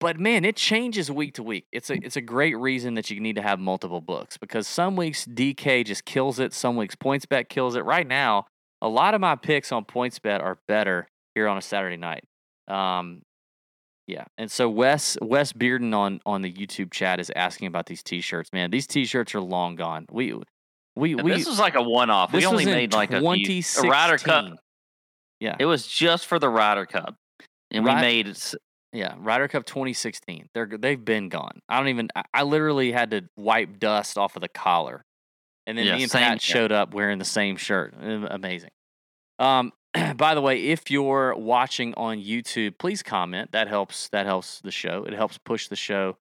But man, it changes week to week. It's a it's a great reason that you need to have multiple books because some weeks DK just kills it, some weeks PointsBet kills it. Right now, a lot of my picks on PointsBet are better here on a Saturday night. Um, yeah, and so Wes Wes Bearden on on the YouTube chat is asking about these T-shirts. Man, these T-shirts are long gone. We we we. This was like a one-off. We only made like a, a Ryder Cup. Yeah, it was just for the Ryder Cup, and we made yeah Ryder Cup 2016. They're they've been gone. I don't even. I literally had to wipe dust off of the collar, and then yeah, me and same, Pat yeah. showed up wearing the same shirt. Amazing. Um, by the way, if you're watching on YouTube, please comment. That helps. That helps the show. It helps push the show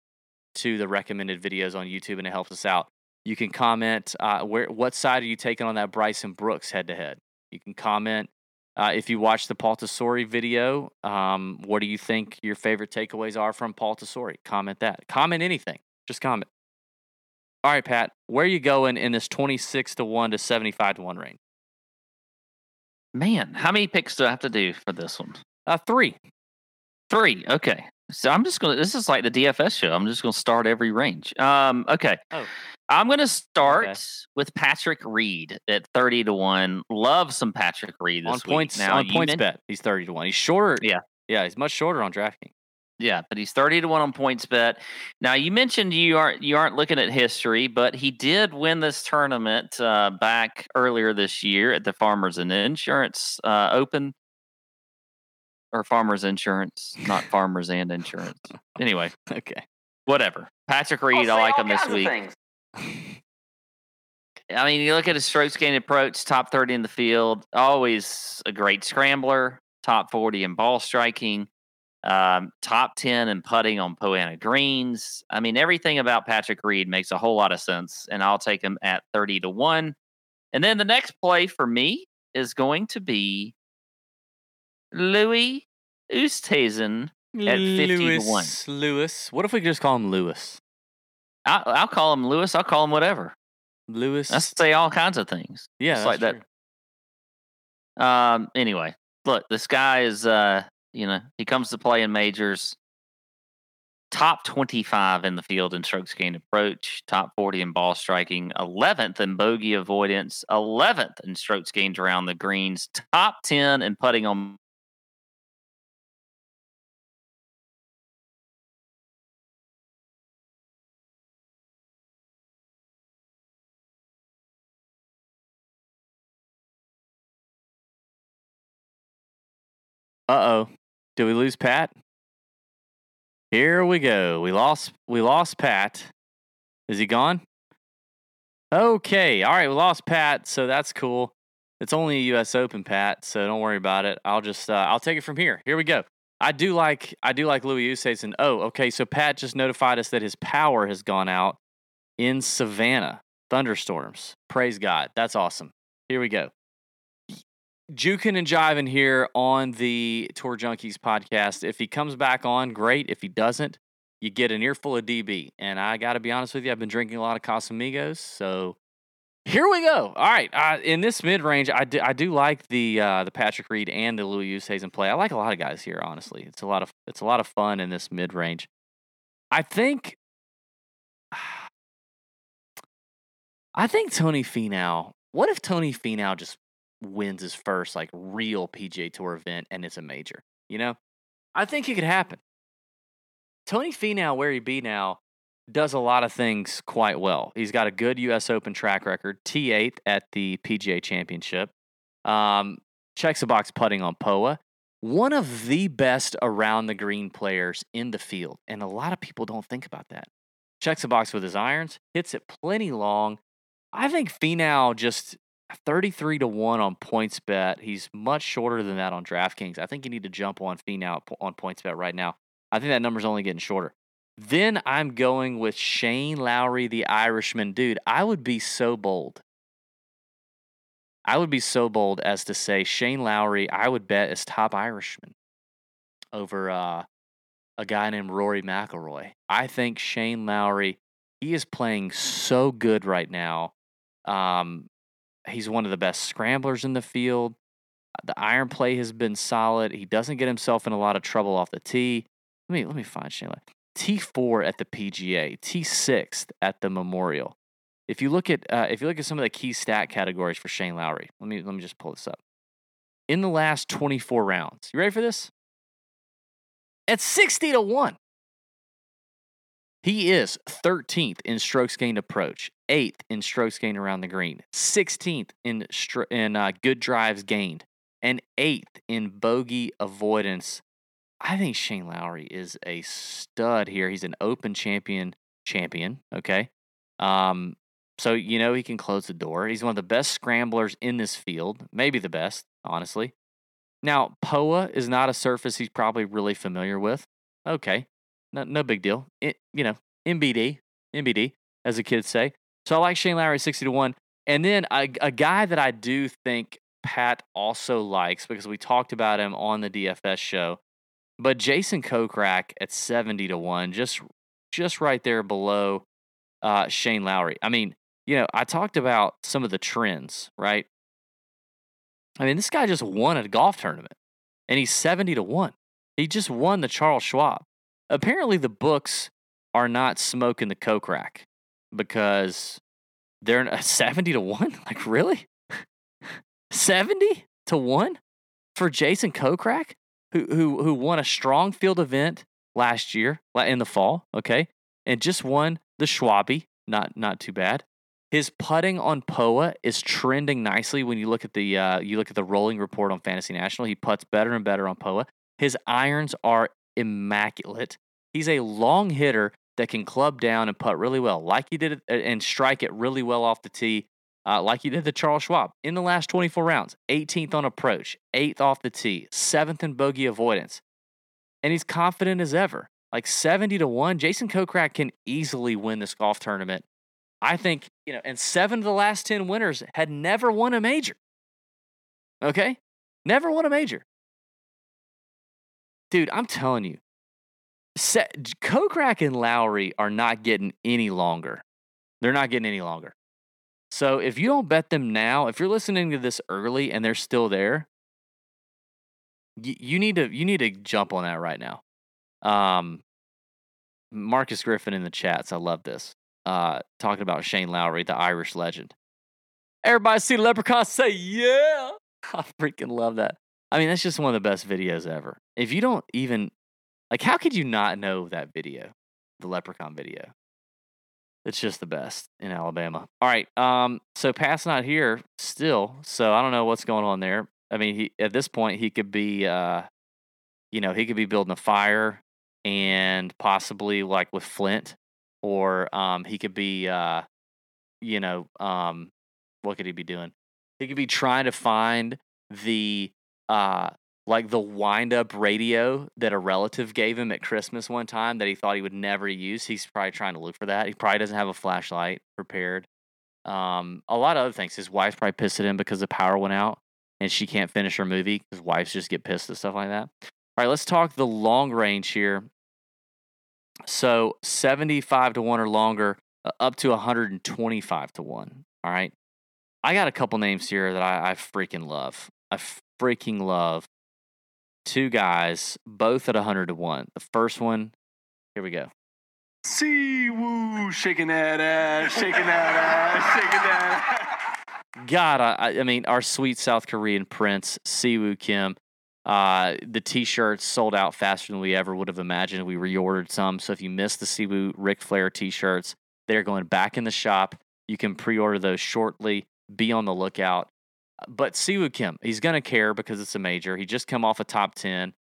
to the recommended videos on YouTube, and it helps us out. You can comment uh, where what side are you taking on that Bryson Brooks head to head. You can comment uh, if you watch the Paul Tesori video. Um, what do you think your favorite takeaways are from Paul Tesori? Comment that. Comment anything. Just comment. All right, Pat. Where are you going in this twenty six to one to seventy five to one range? Man, how many picks do I have to do for this one? Uh, three. Three. Okay. So I'm just gonna. This is like the DFS show. I'm just gonna start every range. Um. Okay. Oh. I'm gonna start okay. with Patrick Reed at thirty to one. Love some Patrick Reed on points. Now, on PointsBet, he's thirty to one. He's shorter. Yeah. Yeah. He's much shorter on DraftKings. Yeah, but he's thirty to one on PointsBet. Now you mentioned you aren't you aren't looking at history, but he did win this tournament uh, back earlier this year at the Farmers and Insurance uh, Open, or Farmers Insurance, not Farmers and Insurance. Anyway, okay, whatever. Patrick Reed, I like him this week. I mean, you look at his strokes gained approach, top thirty in the field, always a great scrambler, top forty in ball striking um, top 10 in putting on Poa annua greens. I mean, everything about Patrick Reed makes a whole lot of sense, and I'll take him at 30 to 1. And then the next play for me is going to be Louis Oosthuizen at 50 Lewis, to 1. Lewis. What if we just call him Lewis? I'll, I'll, call him Lewis. I'll call him whatever. Lewis. I say all kinds of things. Yeah, like true. that. Um. Anyway, look, this guy is uh you know, he comes to play in majors. Top 25 in the field in strokes gained approach, top 40 in ball striking, 11th in bogey avoidance, 11th in strokes gained around the greens, top 10 in putting on Uh oh. Did we lose Pat? Here we go. We lost we lost Pat. Is he gone? Okay. All right. We lost Pat, so that's cool. It's only a U.S. Open, Pat, so don't worry about it. I'll just uh, I'll take it from here. Here we go. I do like I do like Louis Oosthuizen. Oh, okay. So Pat just notified us that his power has gone out in Savannah. Thunderstorms. Praise God. That's awesome. Here we go. Jukin and Jiving here on the Tour Junkies podcast. If he comes back on, great. If he doesn't, you get an earful of DB. And I got to be honest with you, I've been drinking a lot of Casamigos. So here we go. All right. Uh, in this mid range, I do, I do like the uh, the Patrick Reed and the Louis Oosthuizen play. I like a lot of guys here. Honestly, it's a lot of it's a lot of fun in this mid range. I think. I think Tony Finau. What if Tony Finau just wins his first like real PGA Tour event and it's a major? You know, I think it could happen. Tony Finau, where he be now, does a lot of things quite well. He's got a good U.S. Open track record, T8 at the PGA Championship. Um, checks the box putting on POA. One of the best around the green players in the field, and a lot of people don't think about that. Checks the box with his irons, hits it plenty long. I think Finau just 33 to 1 on PointsBet. He's much shorter than that on DraftKings. I think you need to jump on Finau on PointsBet right now. I think that number's only getting shorter. Then I'm going with Shane Lowry, the Irishman. Dude, I would be so bold. I would be so bold as to say Shane Lowry, I would bet is top Irishman over uh, a guy named Rory McIlroy. I think Shane Lowry, he is playing so good right now. Um, he's one of the best scramblers in the field. The iron play has been solid. He doesn't get himself in a lot of trouble off the tee. Let me let me find Shane. T4 at the PGA, T6 at the Memorial. If you look at uh, if you look at some of the key stat categories for Shane Lowry, let me let me just pull this up. In the last 24 rounds, you ready for this? At 60 to 1. He is 13th in strokes gained approach, 8th in strokes gained around the green, 16th in, in uh, good drives gained, and 8th in bogey avoidance I think Shane Lowry is a stud here. He's an open champion champion, okay? Um, so you know he can close the door. He's one of the best scramblers in this field, maybe the best, honestly. Now, POA is not a surface he's probably really familiar with. Okay, no, no big deal. It, you know, MBD, MBD, as the kids say. So I like Shane Lowry 60 to 1. And then a, a guy that I do think Pat also likes because we talked about him on the DFS show but Jason Kokrak at 70 to 1, just just right there below uh, Shane Lowry. I mean, you know, I talked about some of the trends, right? I mean, this guy just won a golf tournament and he's 70 to 1. He just won the Charles Schwab. Apparently, the books are not smoking the Kokrak because they're a 70 to 1. Like, really? 70 to 1 for Jason Kokrak? who who who won a strong field event last year in the fall, okay, and just won the Schwabi. Not not too bad. His putting on POA is trending nicely when you look at the uh, you look at the rolling report on Fantasy National. He puts better and better on POA. His irons are immaculate. He's a long hitter that can club down and putt really well, like he did it, and strike it really well off the tee uh, like he did the Charles Schwab in the last 24 rounds 18th on approach, 8th off the tee, 7th in bogey avoidance. And he's confident as ever. Like 70 to 1, Jason Kokrak can easily win this golf tournament. I think, you know, and seven of the last 10 winners had never won a major. Okay? Never won a major. Dude, I'm telling you, Kokrak and Lowry are not getting any longer. They're not getting any longer. So if you don't bet them now, if you're listening to this early and they're still there, you, need to you need to jump on that right now. Um, Marcus Griffin in the chats, I love this. Uh, talking about Shane Lowry, the Irish legend. Everybody see leprechaun say yeah. I freaking love that. I mean, that's just one of the best videos ever. If you don't even like, how could you not know that video, the leprechaun video? It's just the best in Alabama. All right. Um, so Pat's not here still, so I don't know what's going on there. I mean, he at this point he could be, uh, you know, he could be building a fire and possibly like with Flint or um, he could be, uh, you know, um, what could he be doing? He could be trying to find the uh, like the wind up radio that a relative gave him at Christmas one time that he thought he would never use. He's probably trying to look for that. He probably doesn't have a flashlight prepared. Um, a lot of other things. His wife's probably pissed at him because the power went out and she can't finish her movie because wives just get pissed at stuff like that. All right, let's talk the long range here. So 75 to 1 or longer, uh, up to 125 to 1. All right. I got a couple names here that I, I freaking love. I freaking love two guys, both at 100 to 1. The first one, here we go. Si Woo, shaking that ass, shaking that ass, shaking that ass. God, I, I mean, our sweet South Korean prince, Si Woo Kim. Uh, the T-shirts sold out faster than we ever would have imagined. We reordered some, so if you missed the Si Woo Ric Flair T-shirts, they're going back in the shop. You can pre-order those shortly. Be on the lookout. But Si Woo Kim, he's gonna care because it's a major. He just come off a top ten.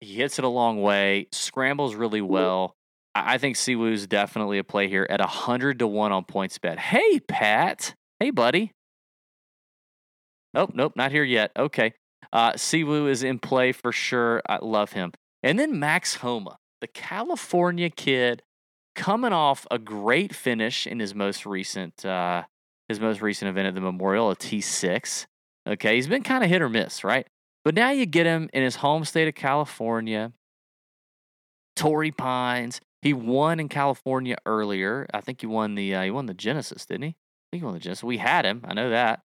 He hits it a long way, scrambles really well. I, I think Si Woo's definitely a play here at hundred to one on PointsBet. Hey, Pat. Hey, buddy. Nope, nope, not here yet. Okay. Uh, Si Woo is in play for sure. I love him. And then Max Homa, the California kid, coming off a great finish in his most recent uh, his most recent event at the Memorial, a T6. Okay, he's been kind of hit or miss, right? But now you get him in his home state of California. Torrey Pines. He won in California earlier. I think he won the uh, he won the Genesis, didn't he? I think he won the Genesis. We had him. I know that.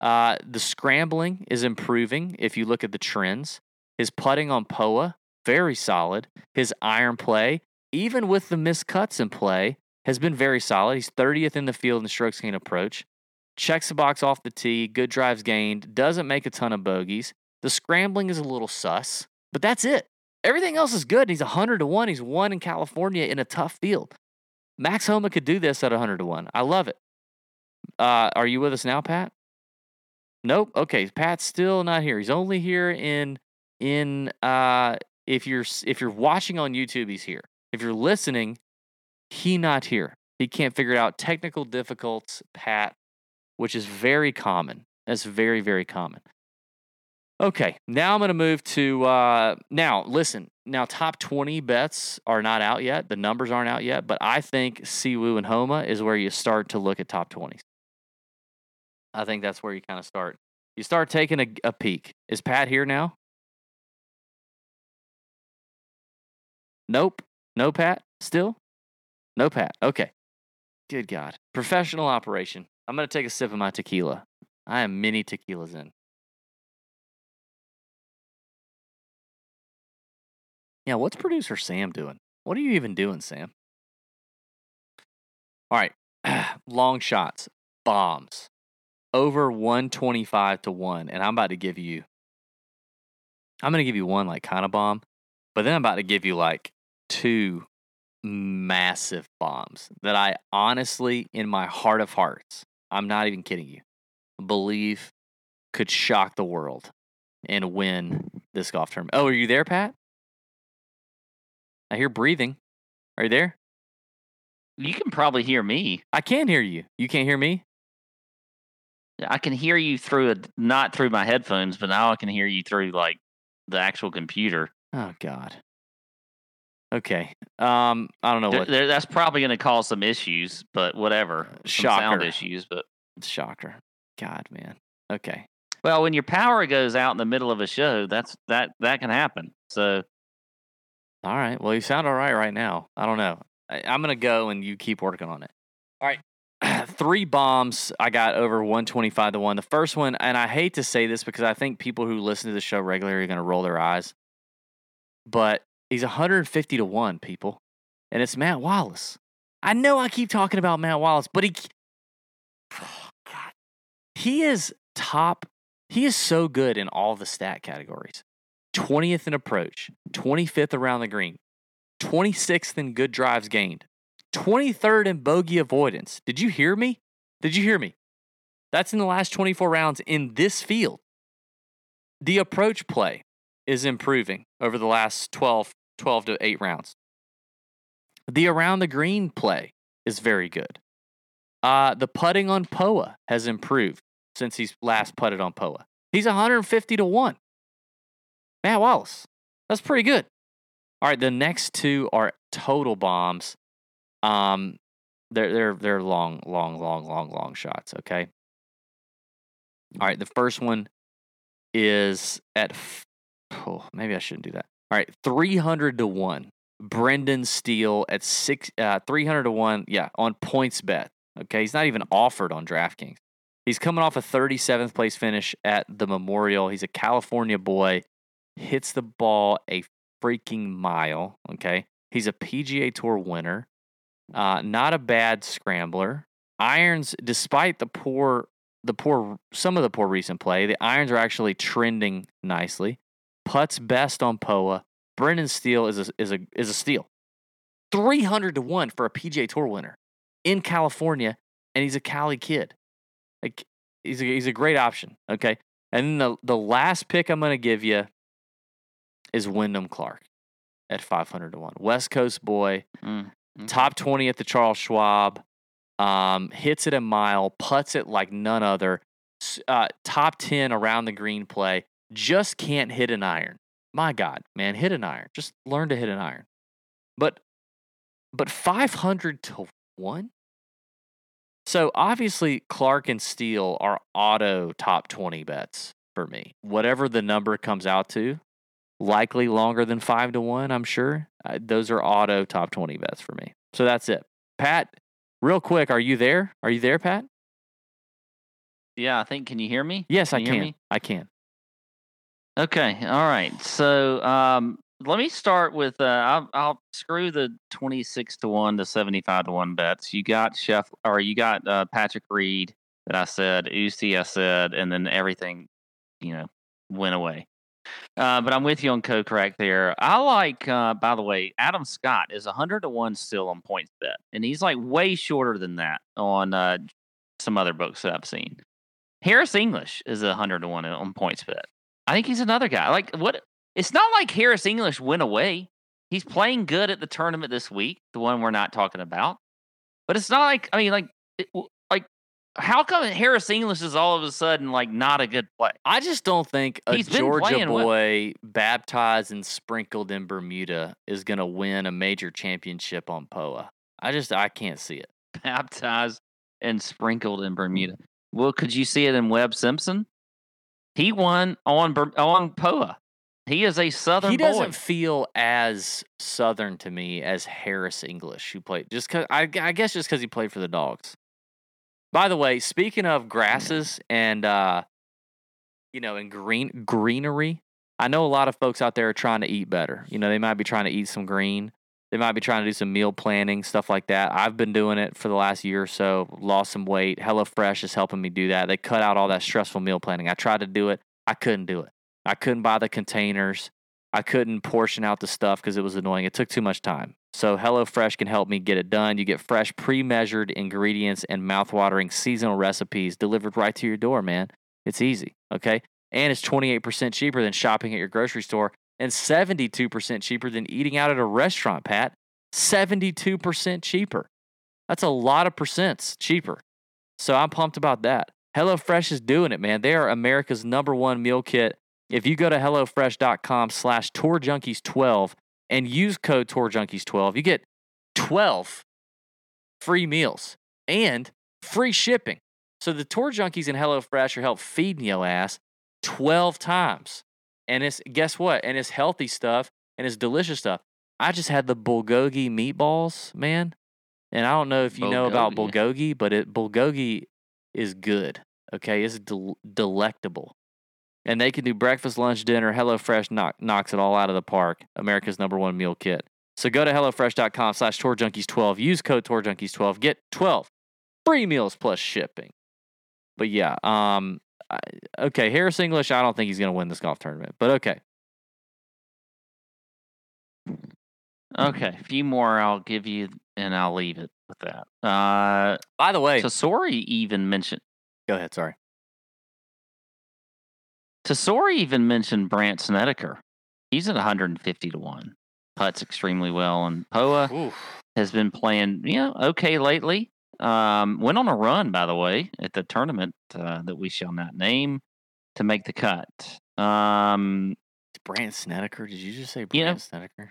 Uh, the scrambling is improving if you look at the trends. His putting on POA, very solid. His iron play, even with the missed cuts in play, has been very solid. He's 30th in the field in strokes gained approach. Checks the box off the tee, good drives gained, doesn't make a ton of bogeys. The scrambling is a little sus, but that's it. Everything else is good. He's 100 to 1. He's won in California in a tough field. Max Homa could do this at 100 to 1. I love it. Uh, are you with us now, Pat? Nope. Okay, Pat's still not here. He's only here in in uh if you're if you're watching on YouTube, he's here. If you're listening, he not here. He can't figure it out. Technical difficulties, Pat, which is very common. That's very very common. Okay, now I'm going to move to uh now listen. Now top 20 bets are not out yet. The numbers aren't out yet, but I think Si Woo and Homa is where you start to look at top 20s. I think that's where you kind of start. You start taking a, a peek. Is Pat here now? Nope. No Pat? Still? No Pat. Okay. Good God. Professional operation. I'm to take a sip of my tequila. I am mini tequilas in. Yeah, what's producer Sam doing? What are you even doing, Sam? All right. Long shots, bombs over 125 to 1 and i'm about to give you i'm going to give you one like kind of bomb but then i'm about to give you like two massive bombs that i honestly in my heart of hearts i'm not even kidding you. Believe could shock the world and win this golf tournament. Oh are you there pat? I hear breathing. Are you there? You can probably hear me. i can hear you. You can't hear me? I can hear you through a not through my headphones, but now I can hear you through like the actual computer. oh god okay um i don't know There- what there- that's probably going to cause some issues, but whatever. Some sound Shocker. issues, but Shocker. God, man. Okay. well, when your power goes out in the middle of a show, that's that that can happen. So All right. Well, you sound all right right now. I don't know. I, I'm going to go and you keep working on it. All right. Three bombs I got over 125 to 1. The first one, and I hate to say this because I think people who listen to the show regularly are going to roll their eyes, but he's 150 to 1, people. And it's Matt Wallace. I know I keep talking about Matt Wallace, but he. Oh, God. He is top. He is so good in all the stat categories. 20th in approach, 25th around the green, 26th in good drives gained, 23rd in bogey avoidance. Did you hear me? Did you hear me? That's in the last 24 rounds in this field. The approach play is improving over the last 12, 12 to 8 rounds. The around the green play is very good. Uh, the putting on Poa has improved since he's last putted on Poa. He's 150 to 1. Matt Wallace. That's pretty good. All right, the next two are total bombs. Um, they're they're they're long, long, long, long, long shots. Okay. All right, the first one is at. Oh, maybe I shouldn't do that. All right, three hundred to one. Brendan Steele at six, uh, three hundred to one. Yeah, on PointsBet. Okay, he's not even offered on DraftKings. He's coming off a 37th place finish at the Memorial. He's a California boy. Hits the ball a freaking mile. Okay, he's a PGA Tour winner. Uh, not a bad scrambler. Irons, despite the poor, the poor, some of the poor recent play, the irons are actually trending nicely. Putts best on Poa. Brendan Steele is a is a is a steal. Three hundred to one for a PGA Tour winner in California, and he's a Cali kid. Like he's a, he's a great option. Okay, and then the the last pick I'm going to give you is Wyndham Clark at five hundred to one. West Coast boy, Mm, okay. top 20 at the Charles Schwab, um, hits it a mile, puts it like none other, uh, top 10 around the green play, just can't hit an iron. My God, man, hit an iron. Just learn to hit an iron. But, but 500 to 1? So obviously, Clark and Steele are auto top 20 bets for me. Whatever the number comes out to, likely longer than five to one, I'm sure. Uh, those are auto top 20 bets for me. So that's it. Pat, real quick, are you there? Are you there, Pat? Yeah, I think. Can you hear me? Yes, I Can hear can. I can. Okay. All right. So um, let me start with uh, I'll, I'll screw the twenty six to one to seventy five to one bets. You got Chef or you got uh, Patrick Reed that I said, Uzi I said, and then everything, you know, went away. Uh, but I'm with you on co correct there. I like, uh, by the way, Adam Scott is 100 to 1 still on PointsBet. And he's like way shorter than that on uh, some other books that I've seen. Harris English is 100 to 1 on PointsBet. I think he's another guy. Like, what? It's not like Harris English went away. He's playing good at the tournament this week, the one we're not talking about. But it's not like, I mean, like, it, like, how come Harris English is all of a sudden like not a good play? I just don't think a He's Georgia boy baptized and sprinkled in Bermuda is going to win a major championship on POA. I just, I can't see it. baptized and sprinkled in Bermuda. Well, could you see it in Webb Simpson? He won on on Poa. He is a Southern he doesn't boy. feel as southern to me as Harris English, who played just because I, I guess just because he played for the Dogs. By the way, speaking of grasses and uh, you know, and green greenery, I know a lot of folks out there are trying to eat better. You know, they might be trying to eat some green. They might be trying to do some meal planning, stuff like that. I've been doing it for the last year or so, lost some weight. HelloFresh is helping me do that. They cut out all that stressful meal planning. I tried to do it, I couldn't do it. I couldn't buy the containers. I couldn't portion out the stuff because it was annoying. It took too much time. So HelloFresh can help me get it done. You get fresh, pre-measured ingredients and mouthwatering seasonal recipes delivered right to your door, man. It's easy, okay? And it's 28% cheaper than shopping at your grocery store and 72% cheaper than eating out at a restaurant, Pat. 72% cheaper. That's a lot of percents cheaper. So I'm pumped about that. HelloFresh is doing it, man. They are America's number one meal kit. If you go to HelloFresh.com slash TourJunkies12 and use code TourJunkies12, you get 12 free meals and free shipping. So the Tour Junkies and HelloFresh are help feeding your ass 12 times. And it's guess what? And it's healthy stuff and it's delicious stuff. I just had the bulgogi meatballs, man. And I don't know if you know about Bulgogi. bulgogi, but it bulgogi is good. Okay, it's del- delectable. And they can do breakfast, lunch, dinner. HelloFresh knock, knocks it all out of the park. America's number one meal kit. So go to HelloFresh.com slash TourJunkies12. Use code TourJunkies12. Get 12 free meals plus shipping. But yeah, um, I, okay, Harris English, I don't think he's going to win this golf tournament. But okay. Okay, a few more I'll give you, and I'll leave it with that. Uh, By the way, Tesori even mentioned go ahead. Sorry. Tesori even mentioned Brandt Snedeker. He's at 150 to one. putts extremely well, and Poa Ooh. has been playing, you know, okay lately. Um, went on a run, by the way, at the tournament uh, that we shall not name to make the cut. Um, Brandt Snedeker. Did you just say You know- Snedeker?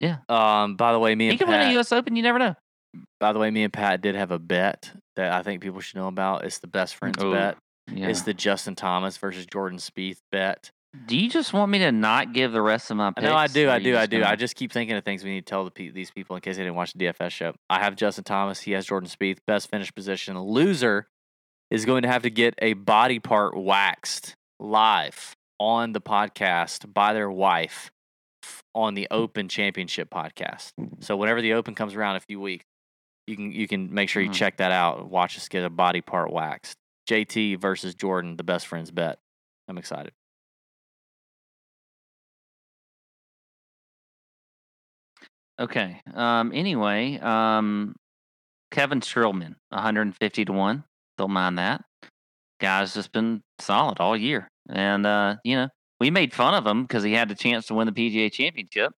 Yeah. Um. By the way, me he and could win Pat. a U.S. Open. You never know. by the way, me and Pat did have a bet that I think people should know about. It's the best friends Ooh, bet. Yeah. It's the Justin Thomas versus Jordan Spieth bet. Do you just want me to not give the rest of my picks? know I do, I do, I do. gonna- I just keep thinking of things we need to tell the pe- these people in case they didn't watch the DFS show. I have Justin Thomas. He has Jordan Spieth. Best finish position. Loser is going to have to get a body part waxed live on the podcast by their wife on the Open Championship podcast. So whenever the Open comes around in a few weeks, you can you can make sure you Mhm. check that out. Watch us get a body part waxed. JT versus Jordan, the best friends bet. I'm excited. Okay. Um. Anyway, um, Kevin Streelman, 150 to one. Don't mind that. Guy's just been solid all year, and uh, you know, we made fun of him because he had the chance to win the PGA Championship.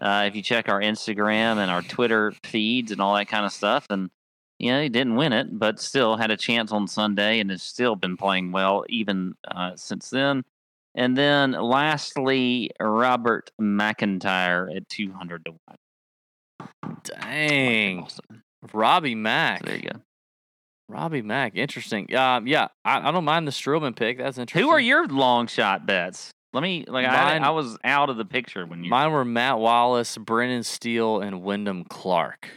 Uh, if you check our Instagram and our Twitter feeds and all that kind of stuff, and you know, he didn't win it, but still had a chance on Sunday and has still been playing well even uh, since then. And then lastly, Robert McIntyre at 200 to 1. Dang. Awesome. Robbie Mack. There you go. Robbie Mack, interesting. Um, yeah, I, I don't mind the Strowman pick. That's interesting. Who are your long shot bets? Let me like I, Mine- I was out of the picture when you Mine were Matt Wallace, Brendan Steele, and Wyndham Clark.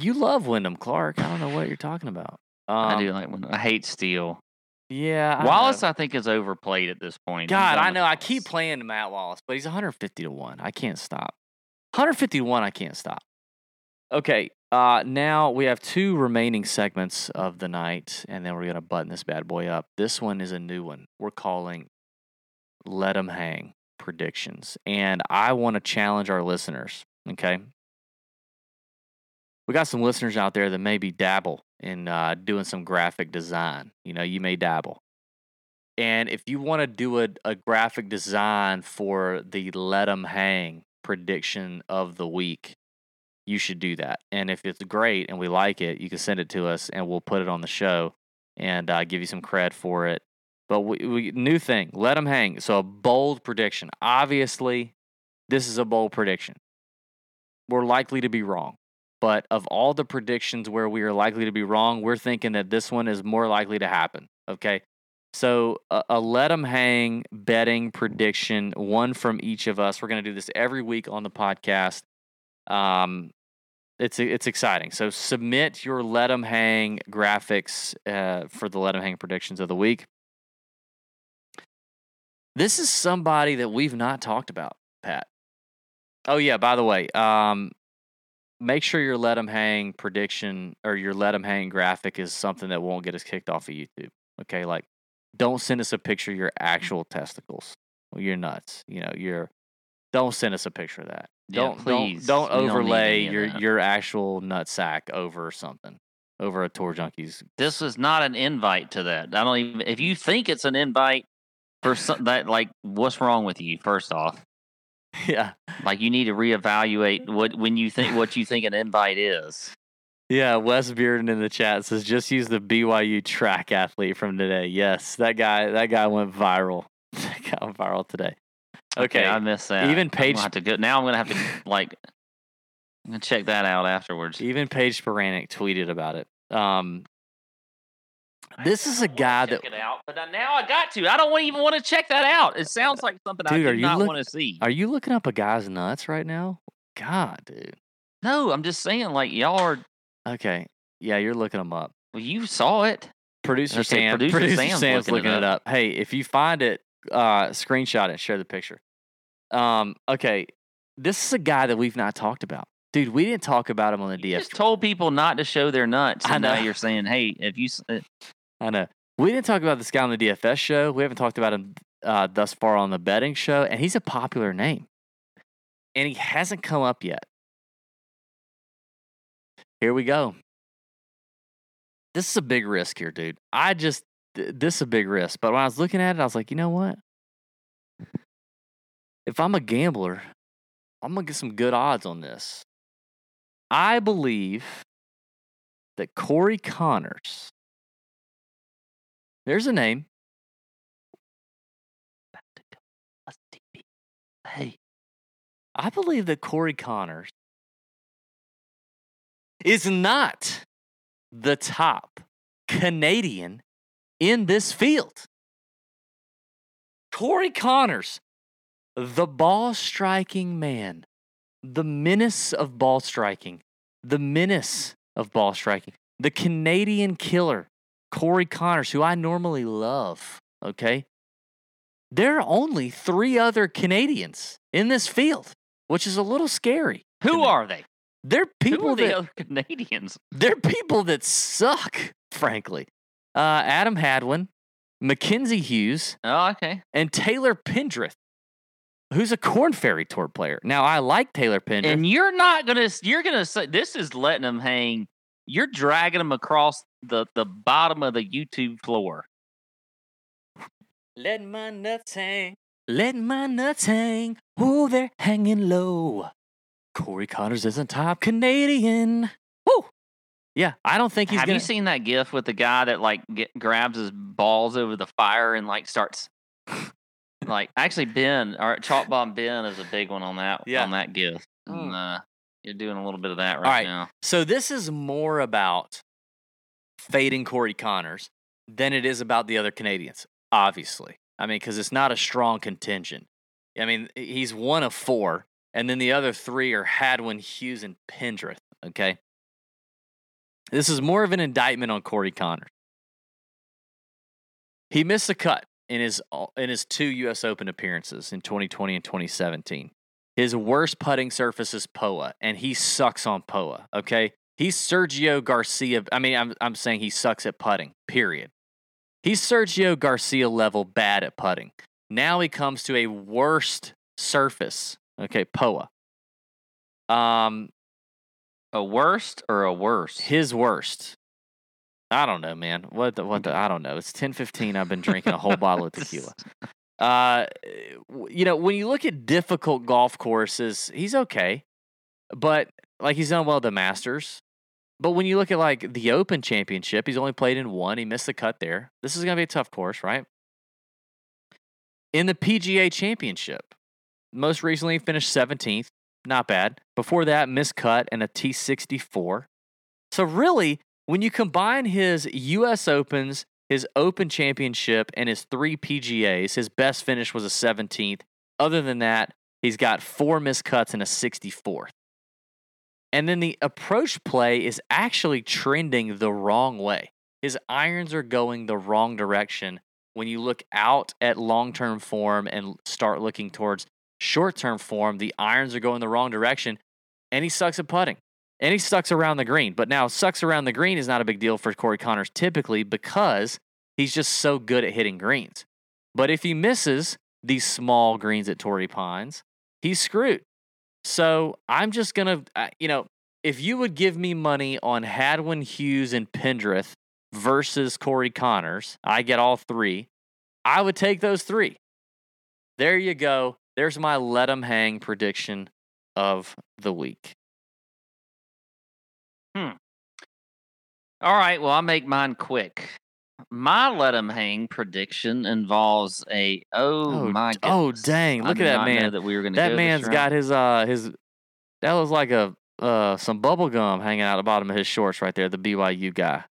You love Wyndham Clark. I don't know what you're talking about. Um, I do like when I hate Steele. Yeah, I Wallace, know. I think, is overplayed at this point. God, I know. I keep playing Matt Wallace, but he's 150 to one. I can't stop. 150 to one. I can't stop. Okay. Uh, now we have two remaining segments of the night, and then we're gonna button this bad boy up. This one is a new one. We're calling "Let 'Em Hang" predictions, and I want to challenge our listeners. Okay. We got some listeners out there that maybe dabble in uh, doing some graphic design. You know, you may dabble. And if you want to do a, a graphic design for the let 'em hang prediction of the week, you should do that. And if it's great and we like it, you can send it to us and we'll put it on the show and uh, give you some cred for it. But we, we new thing, let them hang. So a bold prediction. Obviously, this is a bold prediction. We're likely to be wrong. But of all the predictions where we are likely to be wrong, we're thinking that this one is more likely to happen. Okay. So a, a them hang betting prediction, one from each of us. We're going to do this every week on the podcast. Um, it's it's exciting. So submit your let them hang graphics uh, for the let them hang predictions of the week. This is somebody that we've not talked about, Pat. Oh yeah, by the way, um, make sure your let them hang prediction or your let them hang graphic is something that won't get us kicked off of YouTube. Okay, like don't send us a picture of your actual testicles. You're nuts. You know, you're don't send us a picture of that. Yeah, Don't please. don't don't We don't overlay your your actual nut sack over something. Over a tour junkies. This is not an invite to that. I don't even. If you think it's an invite for some, that, like, what's wrong with you? First off, Yeah. like you need to reevaluate what when you think what you think an invite is. Yeah, Wes Bearden in the chat says just use the BYU track athlete from today. Yes, that guy that guy went viral. That guy went viral today. Okay. I missed that. even I'm gonna have to go. Now I'm gonna have to like. I'm gonna check that out afterwards. Even Paige Spiranac tweeted about it. Um this is a guy check that it out, but now I got to. I don't even want to check that out. It sounds like something I do are you not look- want to see. are you looking up a guy's nuts right now? God, dude. No, I'm just saying, like y'all are. Okay. Yeah, you're looking them up. Well, you saw it. Producer Sam. producer Producer Sam's Sam's, looking looking, it it up. up. Hey, if you find it, uh, screenshot it, share the picture. Um, okay. This is a guy that we've not talked about. Dude, we didn't talk about him on the You DF. just told people not to show their nuts, I and now know. you're saying, "Hey, if you." uh, I know. We didn't talk about this guy on the DFS show. We haven't talked about him uh, thus far on the betting show, and he's a popular name. And he hasn't come up yet. Here we go. This is a big risk here, dude. I just, th- this is a big risk. But when I was looking at it, I was like, you know what? if I'm a gambler, I'm gonna get some good odds on this. I believe that Corey Conners. There's a name. Hey, I believe that Corey Conners is not the top Canadian in this field. Corey Conners, the ball striking man, the menace of ball striking, the menace of ball striking, the Canadian killer, Corey Connors, who I normally love, okay? There are only three other Canadians in this field, which is a little scary. Who are they? They're people Who are the that other Canadians? they're people that suck, frankly. Uh, Adam Hadwin, Mackenzie Hughes, Oh, okay. and Taylor Pendrith, who's a Korn Ferry Tour player. Now, I like Taylor Pendrith. And you're not gonna. You're gonna say this is letting them hang. You're dragging them across the the bottom of the YouTube floor. Let my nuts hang. Let my nuts hang. Oh, they're hanging low. Corey Conners isn't top Canadian. Woo! Yeah, I don't think he's Have gonna. you seen that GIF with the guy that like get, grabs his balls over the fire and like starts? like actually, Ben or Chalk Bomb Ben is a big one on that Yeah. on that GIF. Mm. And, uh, you're doing a little bit of that right, right. now. So this is more about fading Corey Conners than it is about the other Canadians, obviously. I mean, because it's not a strong contingent. I mean, he's one of four, and then the other three are Hadwin, Hughes, and Pendrith. Okay. This is more of an indictment on Corey Conners. He missed a cut in his in his two U.S. Open appearances in 2020 and 2017. His worst putting surface is Poa, and he sucks on Poa. Okay, he's Sergio Garcia. I mean, I'm I'm saying he sucks at putting. Period. He's Sergio Garcia level bad at putting. Now he comes to a worst surface. Okay, Poa. Um, A worst or a worse? his worst. I don't know, man. What the what the I don't know. It's ten fifteen. I've been drinking a whole bottle of tequila. Uh, you know, when you look at difficult golf courses, he's okay, but like he's done well at the Masters. But when you look at like the Open Championship, he's only played in one. He missed the cut there. This is gonna be a tough course, right? In the PGA Championship, most recently finished seventeenth. Not bad. Before that, missed cut and a T sixty four. So really, when you combine his U.S. Opens, his Open Championship, and his three PGAs, his best finish was a 17th. Other than that, he's got four missed cuts and a 64th. And then the approach play is actually trending the wrong way. His irons are going the wrong direction when you look out at long term form and start looking towards short term form. The irons are going the wrong direction, and he sucks at putting and he sucks around the green. But now, sucks around the green is not a big deal for Corey Conners typically because he's just so good at hitting greens. But if he misses these small greens at Torrey Pines, he's screwed. So I'm just going to, uh, you know, if you would give me money on Hadwin, Hughes, and Pendrith versus Corey Conners, I get all three. I would take those three. There you go. There's my let them hang prediction of the week. Hmm. All right. Well, I'll make mine quick. My let them hang prediction involves a oh, Oh, my oh, dang, look did at that man. that we were going to That man's got his uh his that was like a uh some bubble gum hanging out the bottom of his shorts right there, the BYU guy.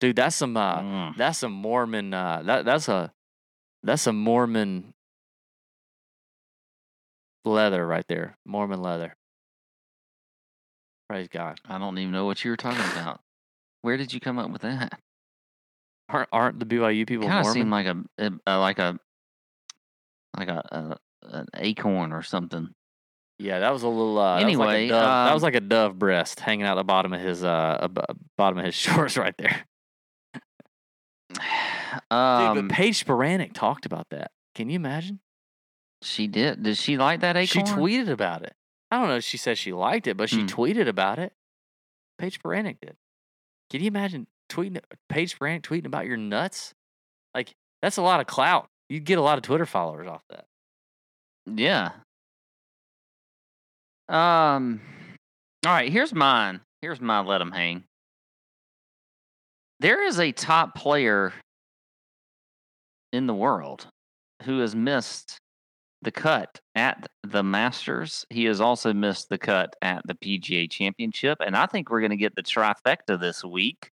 Dude, that's some uh Mm. that's some Mormon uh that that's a that's some Mormon leather right there. Mormon leather. Praise God. I don't even know what you were talking about. Where did you come up with that? Aren't aren't the BYU people Kind of Mormon? seemed like a, a, a like a like a, a an acorn or something. yeah, that was a little uh that was like Anyway, dove, that was um, like a dove breast hanging out the bottom of his uh bottom of his shorts right there. Dude, Um, but Paige Spiranac talked about that. Can you imagine? She did. Did she like that acorn? She tweeted about it. I don't know if she said she liked it, but she Hmm. tweeted about it. Paige Spiranac did. Can you imagine tweeting Paige Spiranac tweeting about your nuts? Like that's a lot of clout. You'd get a lot of Twitter followers off that. Yeah. Um. All right. Here's mine. Here's my let them hang. There is a top player in the world who has missed the cut at the Masters. He has also missed the cut at the PGA Championship. And I think we're going to get the trifecta this week.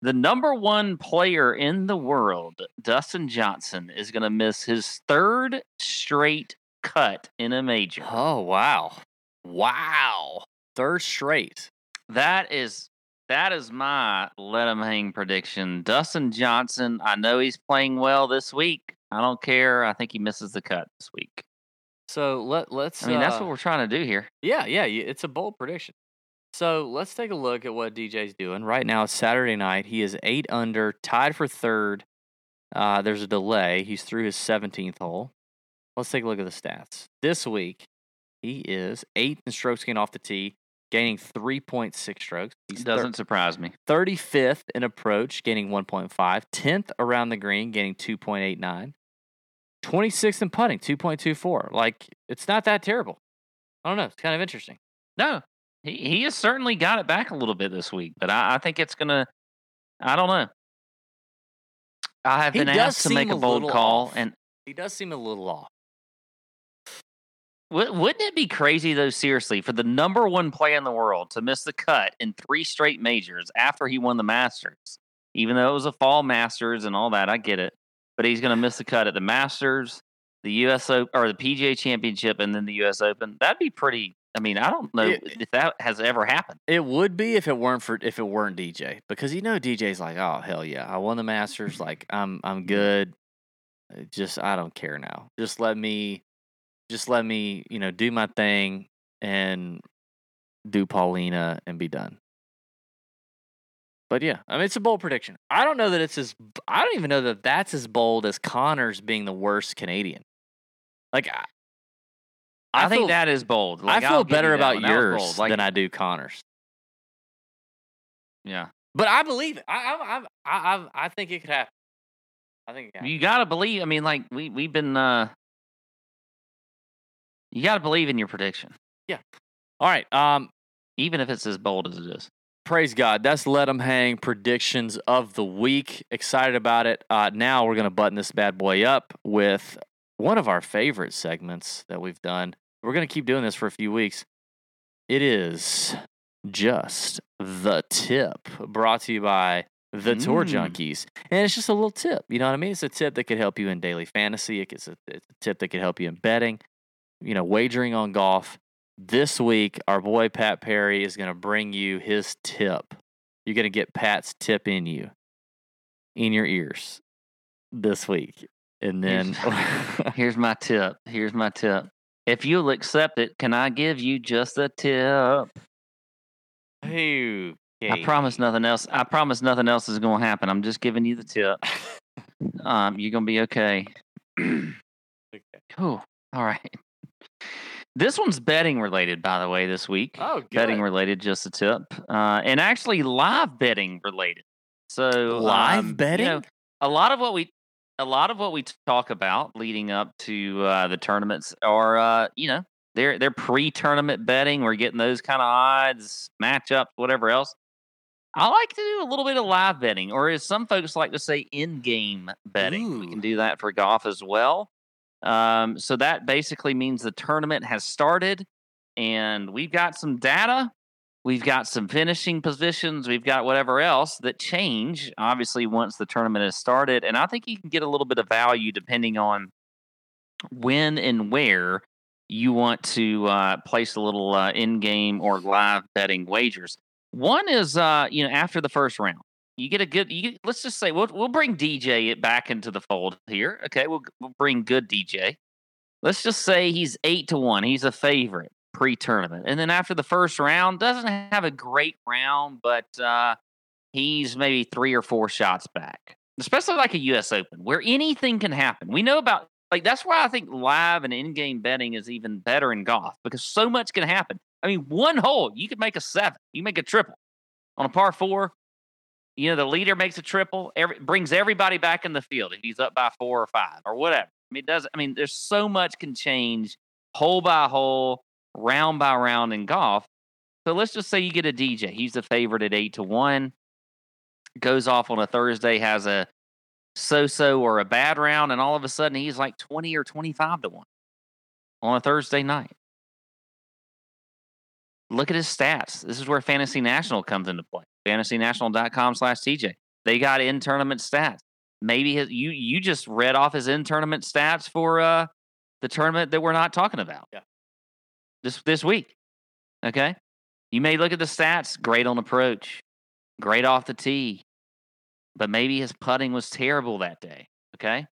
The number one player in the world, Dustin Johnson, is going to miss his third straight cut in a major. Oh wow, wow, third straight. That is that is my let him hang prediction. Dustin Johnson, I know he's playing well this week. I don't care. I think he misses the cut this week. So let let's. I mean, that's uh, what we're trying to do here. Yeah, yeah, it's a bold prediction. So let's take a look at what DJ's doing right now. It's Saturday night. He is eight under, tied for third. Uh, there's a delay. He's through his 17th hole. Let's take a look at the stats. This week, he is eighth in strokes gained off the tee, gaining 3.6 strokes. He's Doesn't surprise me. 35th in approach, gaining 1.5. 10th around the green, gaining 2.89. 26th in putting, 2.24. Like, it's not that terrible. I don't know. It's kind of interesting. No, he he has certainly got it back a little bit this week, but I, I think it's gonna. I don't know. I have He been asked to make a bold call, off. and He does seem a little off. w- wouldn't it be crazy though? Seriously, for the number one player in the world to miss the cut in three straight majors after he won the Masters, even though it was a fall Masters and all that, I get it, but he's going to miss the cut at the Masters, the U.S. Open, or the PGA Championship, and then the U.S. Open. That'd be pretty. I mean, I don't know It- if that has ever happened. It would be if it weren't for if it weren't DJ because you know DJ's like, oh hell yeah, I won the Masters, like I'm I'm good. Uh, Just I don't care now. Just let me, just let me, you know, do my thing and do Paulina and be done. But yeah, I mean it's a bold prediction. I don't know that it's as I don't even know that that's as bold as Conners being the worst Canadian. Like I, I, think feel- that is bold. Like, I feel better about one. Yours. Like, than I do Conners. yeah. But I believe it. I I I I, I, I think it could happen. I think. You gotta believe. I mean, like we we've been. uh You gotta believe in your prediction, Yeah. All right. Um. even if it's as bold as it is. Praise God. That's let them hang predictions of the week. Excited about it. Uh, now we're gonna button this bad boy up with one of our favorite segments that we've done. We're gonna keep doing this for a few weeks. It is just the tip brought to you by the Tour Mm. Junkies, and it's just a little tip. You know what I mean? It's a tip that could help you in daily fantasy. It's a, it's a tip that could help you in betting. You know, wagering on golf. This week, our boy Pat Perry is going to bring you his tip. You're going to get Pat's tip in you, in your ears this week. And then, Here's my tip. Here's my tip. If you'll accept it, can I give you just a tip? Hey, I promise nothing else. I promise nothing else is going to happen. I'm just giving you the tip. Um, you're going to be okay. Cool. All right. This one's betting related, by the way, this week. Oh, good. betting related, just a tip. Uh, and actually live betting related. So Live um, you betting? know, a lot of what we a lot of what we talk about leading up to uh, the tournaments are uh, you know, they're they're pre-tournament betting. We're getting those kind of odds, matchups, whatever else. I like to do a little bit of live betting, or as some folks like to say, in-game betting. We can do that for golf as well. Um, so that basically means the tournament has started, and we've got some data. We've got some finishing positions. We've got whatever else that change, obviously, once the tournament has started. And I think you can get a little bit of value depending on when and where you want to uh, place a little uh, in-game or live betting wagers. One is, uh, you know, after the first round, you get a good. You get, let's just say we'll we'll bring DJ back into the fold here. Okay, we'll we'll bring good DJ. Let's just say he's eight to one. He's a favorite pre-tournament, and then after the first round, doesn't have a great round, but uh, he's maybe three or four shots back. Especially like a U.S. Open, where anything can happen. We know about like that's why I think live and in-game betting is even better in golf because so much can happen. I mean, one hole you could make a seven, you make a triple on a par four. You know, the leader makes a triple, every, brings everybody back in the field if he's up by four or five or whatever. I mean, it does. I mean, there's so much can change hole by hole, round by round in golf. So let's just say you get a DJ. He's the favorite at eight to one. Goes off on a Thursday, has a so-so or a bad round, and all of a sudden he's like twenty or twenty-five to one on a Thursday night. Look at his stats. This is where Fantasy National comes into play. FantasyNational.com slash TJ. They got in tournament stats. Maybe his, you you just read off his in tournament stats for uh the tournament that we're not talking about. Yeah. This this week. Okay. You may look at the stats, great on approach, great off the tee, but maybe his putting was terrible that day. Okay.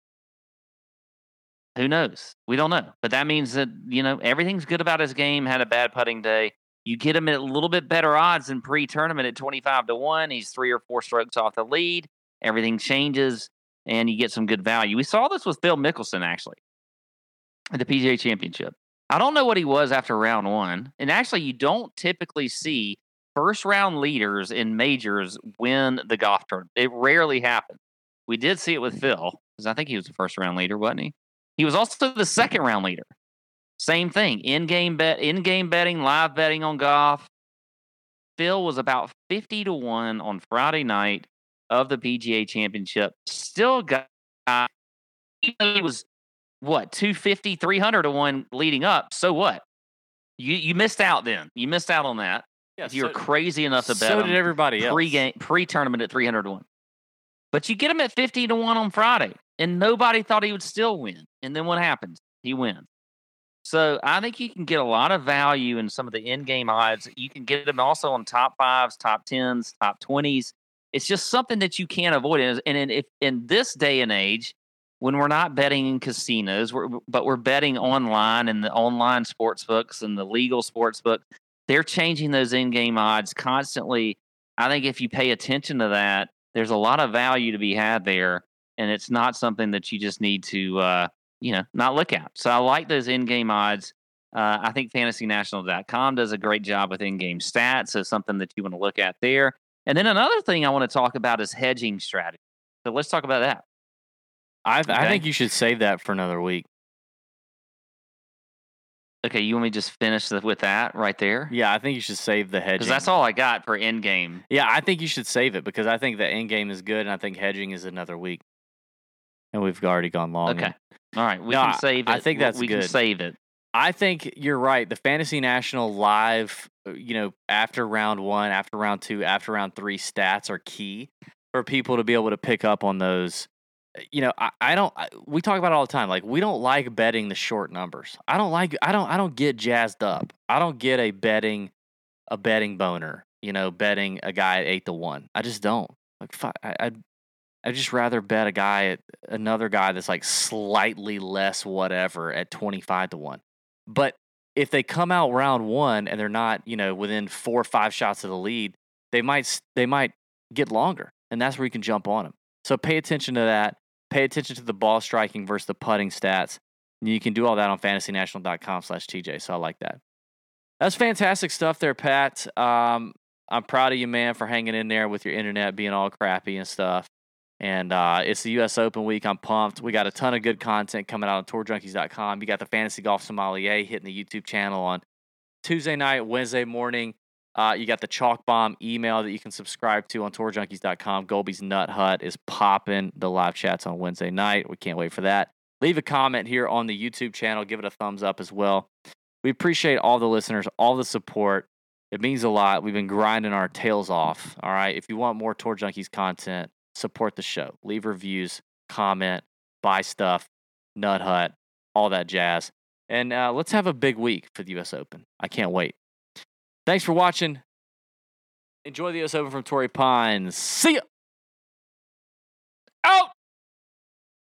Who knows? We don't know. But that means that, you know, everything's good about his game, had a bad putting day. You get him at a little bit better odds than pre tournament at 25 to 1. He's three or four strokes off the lead. Everything changes and you get some good value. We saw this with Phil Mickelson actually at the PGA Championship. I don't know what he was after round one. And actually, you don't typically see first round leaders in majors win the golf tournament. It rarely happens. We did see it with Phil because I think he was the first round leader, wasn't he? He was also the second round leader. Same thing. In game bet, in game betting, live betting on golf. Phil was about 50 to 1 on Friday night of the PGA championship. Still got he was what 250, 300 to 1 leading up. So what? You you missed out then. You missed out on that. Yeah, if you're so, crazy enough to bet so did everybody else. pre-game pre-tournament at 300 to 1. But you get him at 50 to 1 on Friday and nobody thought he would still win. And then what happens? He wins. So I think you can get a lot of value in some of the in-game odds. You can get them also on top fives, top tens, top twenties. It's just something that you can't avoid. And in, if in this day and age, when we're not betting in casinos, we're, but we're betting online in the online sports books and the legal sports book, they're changing those in-game odds constantly. I think if you pay attention to that, there's a lot of value to be had there, and it's not something that you just need to uh, you know, not look at. So I like those in-game odds. Uh, I think FantasyNational.com does a great job with in-game stats. So something that you want to look at there. And then another thing I want to talk about is hedging strategy. So let's talk about that. I, Okay. I think you should save that for another week. Okay, you want me to just finish the, with that right there? Yeah, I think you should save the hedging. Because that's all I got for in-game. Yeah, I think you should save it because I think the end game is good, and I think hedging is another week. And we've already gone long. Okay. All right, we No, can save it. I think that's we can good. save it. I think you're right. The Fantasy National live, uh, you know, after round one, after round two, after round three stats are key for people to be able to pick up on those. Uh, You know, I, I don't. I, we talk about it all the time. Like we don't like betting the short numbers. I don't like. I don't. I don't get jazzed up. I don't get a betting, a betting boner. You know, betting a guy at eight to one. I just don't. Like fi- I, I'd. Just rather bet a guy at another guy that's like slightly less whatever at twenty five to one. But if they come out round one and they're not, you know, within four or five shots of the lead, they might they might get longer, and that's where you can jump on them. So pay attention to that. Pay attention to the ball striking versus the putting stats. And you can do all that on fantasynational.com/tj. So I like that. That's fantastic stuff there, Pat. Um, I'm proud of you, man, for hanging in there with your internet being all crappy and stuff. And uh, it's the U.S. Open week. I'm pumped. We got a ton of good content coming out on TourJunkies.com. You got the Fantasy Golf Sommelier hitting the YouTube channel on Tuesday night, Wednesday morning. Uh, you got the Chalk Bomb email that you can subscribe to on TourJunkies.com. Golby's Nut Hut is popping the live chats on Wednesday night. We can't wait for that. Leave a comment here on the YouTube channel. Give it a thumbs up as well. We appreciate all the listeners, all the support. It means a lot. We've been grinding our tails off. All right. If you want more Tour Junkies content, support the show. Leave reviews, comment, buy stuff, Nut Hut, all that jazz. And uh, let's have a big week for the U.S. Open. I can't wait. Thanks for watching. Enjoy the U.S. Open from Torrey Pines. See ya. Out.